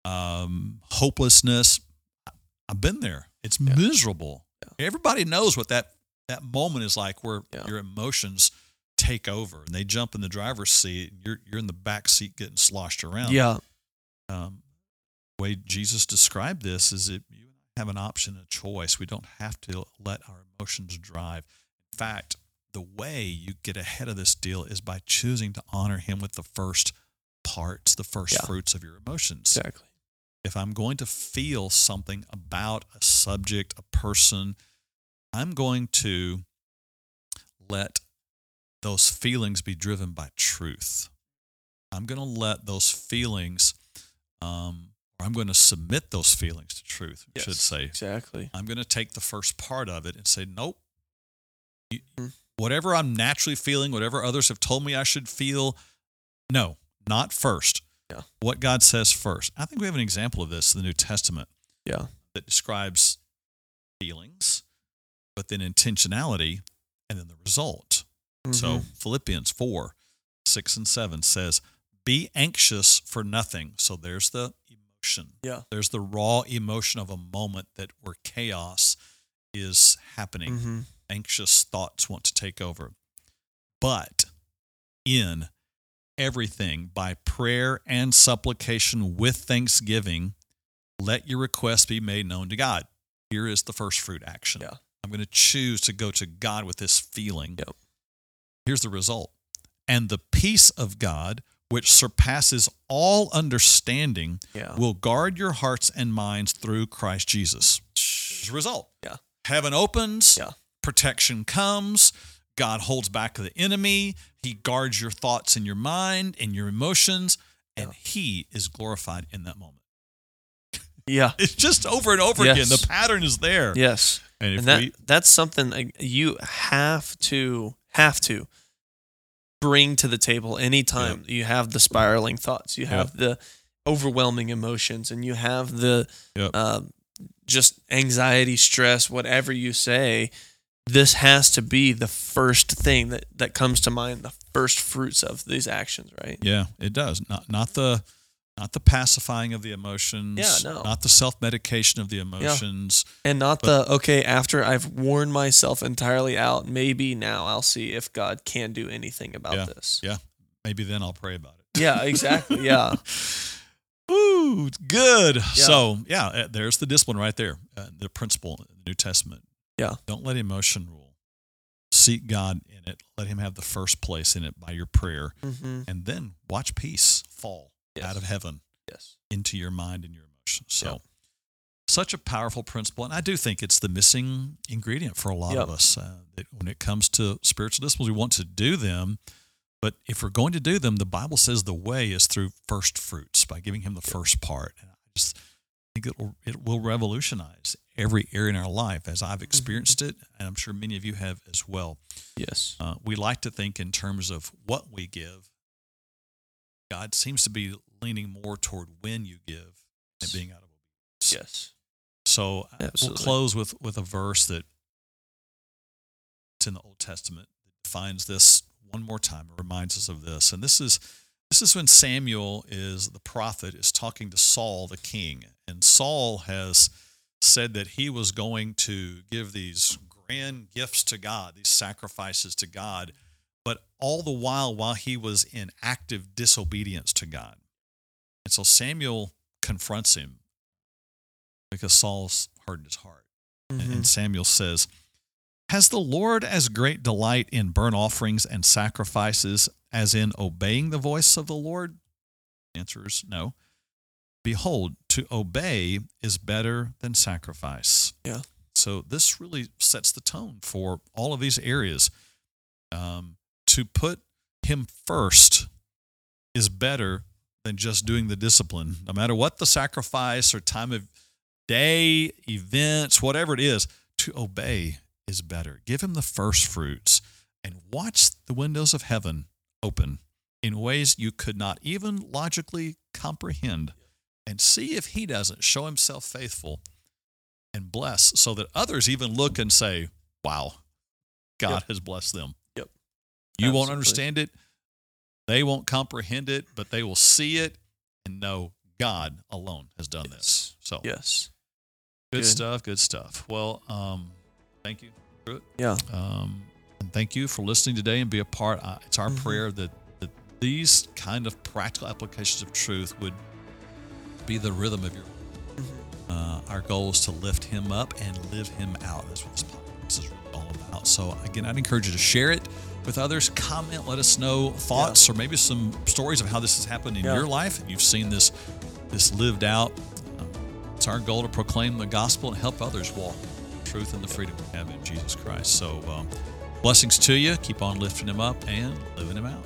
A: um, hopelessness. I've been there. It's
B: Yeah.
A: miserable. Everybody knows what that that moment is like, where
B: Yeah.
A: your emotions take over and they jump in the driver's seat. And you're you're in the back seat getting sloshed around.
B: Yeah.
A: Um, the way Jesus described this is that you and I have an option, a choice. We don't have to let our emotions drive. In fact, the way you get ahead of this deal is by choosing to honor Him with the first parts, the first
B: Yeah.
A: fruits of your emotions.
B: Exactly.
A: If I'm going to feel something about a subject, a person, I'm going to let those feelings be driven by truth. I'm going to let those feelings, um, or I'm going to submit those feelings to truth, I should say.
B: Exactly.
A: I'm going to take the first part of it and say, nope.
B: Mhm.
A: Whatever I'm naturally feeling, whatever others have told me I should feel, no, not first.
B: Yeah.
A: What God says first. I think we have an example of this in the New Testament
B: Yeah.
A: that describes feelings, but then intentionality and then the result. So
B: Mhm.
A: Philippians 4, 6 and 7 says, Be anxious for nothing. So there's the emotion.
B: Yeah.
A: There's the raw emotion of a moment that where chaos is happening.
B: Mhm.
A: Anxious thoughts want to take over. But in everything, by prayer and supplication with thanksgiving, let your requests be made known to God. Here is the first fruit action.
B: Yeah.
A: I'm going to choose to go to God with this feeling.
B: Yep.
A: Here's the result. And the peace of God, which surpasses all understanding,
B: Yeah.
A: will guard your hearts and minds through Christ Jesus. Here's the result.
B: Yeah.
A: Heaven opens,
B: Yeah.
A: protection comes, God holds back the enemy, He guards your thoughts and your mind and your emotions, and
B: Yeah.
A: He is glorified in that moment.
B: Yeah.
A: It's just over and over
B: Yes.
A: again. The pattern is there.
B: Yes.
A: And if
B: and that
A: we
B: that's something you have to have to bring to the table anytime you have the spiraling thoughts, you have the overwhelming emotions, and you have the um, just anxiety, stress, whatever you say. This has to be the first thing that that comes to mind, the first fruits of these actions, right?
A: Yeah, it does. Not not the not the pacifying of the emotions.
B: Yeah, no.
A: Not the self medication of the emotions. yeah.
B: And not the okay, after I've worn myself entirely out, maybe now I'll see if God can do anything about
A: Yeah.
B: this.
A: Yeah. Maybe then I'll pray about it.
B: Yeah, exactly. Yeah. (laughs)
A: Ooh, good. So yeah, uh, there's the discipline right there. Uh, the principle in the New Testament.
B: Yeah.
A: Don't let emotion rule. Seek God in it. Let Him have the first place in it by your prayer,
B: Mm-hmm.
A: and then watch peace fall
B: Yes.
A: out of heaven
B: Yes.
A: into your mind and your emotions. So, such a powerful principle, and I do think it's the missing ingredient for a lot
B: Yep.
A: of us. Uh, that when it comes to spiritual disciplines, we want to do them, but if we're going to do them, the Bible says the way is through first fruits by giving Him the first part. And I just think it will it will revolutionize every area in our life, as I've experienced it, and I'm sure many of you have as well.
B: Yes.
A: Uh, we like to think in terms of what we give. God seems to be leaning more toward when you give than being out of obedience.
B: Yes.
A: So uh, we'll close with with a verse that it's in the Old Testament that defines this one more time. It reminds us of this, and this is this is when Samuel is the prophet is talking to Saul the king, and Saul has said that he was going to give these grand gifts to God, these sacrifices to God, but all the while while he was in active disobedience to God. And so Samuel confronts him because Saul's hardened his heart. And-
B: Mhm.
A: And Samuel says, Has the Lord as great delight in burnt offerings and sacrifices as in obeying the voice of the Lord? The answer is no. Behold, to obey is better than sacrifice.
B: Yeah.
A: So this really sets the tone for all of these areas. Um, to put him first is better than just doing the discipline, no matter what the sacrifice or time of day, events, whatever it is, to obey is better. Give him the first fruits and watch the windows of heaven open in ways you could not even logically comprehend and see if he doesn't show himself faithful and bless so that others even look and say, wow, God
B: Yep.
A: has blessed them. You won't understand it. They won't comprehend it, but they will see it and know God alone has done this. So
B: Yes.
A: good,
B: Good.
A: stuff. Good stuff. Well, um, thank you. Pruitt.
B: Yeah.
A: Um, and thank you for listening today and be a part. Uh, it's our
B: Mhm.
A: prayer that, that these kind of practical applications of truth would be the rhythm of your uh, our goal is to lift him up and live him out. That's what this podcast is all about. So again, I'd encourage you to share it with others. Comment, let us know thoughts or maybe some stories of how this has happened in
B: Yeah.
A: your life you've seen this this lived out. Um, it's our goal to proclaim the gospel and help others walk in truth and the freedom we have in Jesus Christ. So um, blessings to you. Keep on lifting him up and living him out.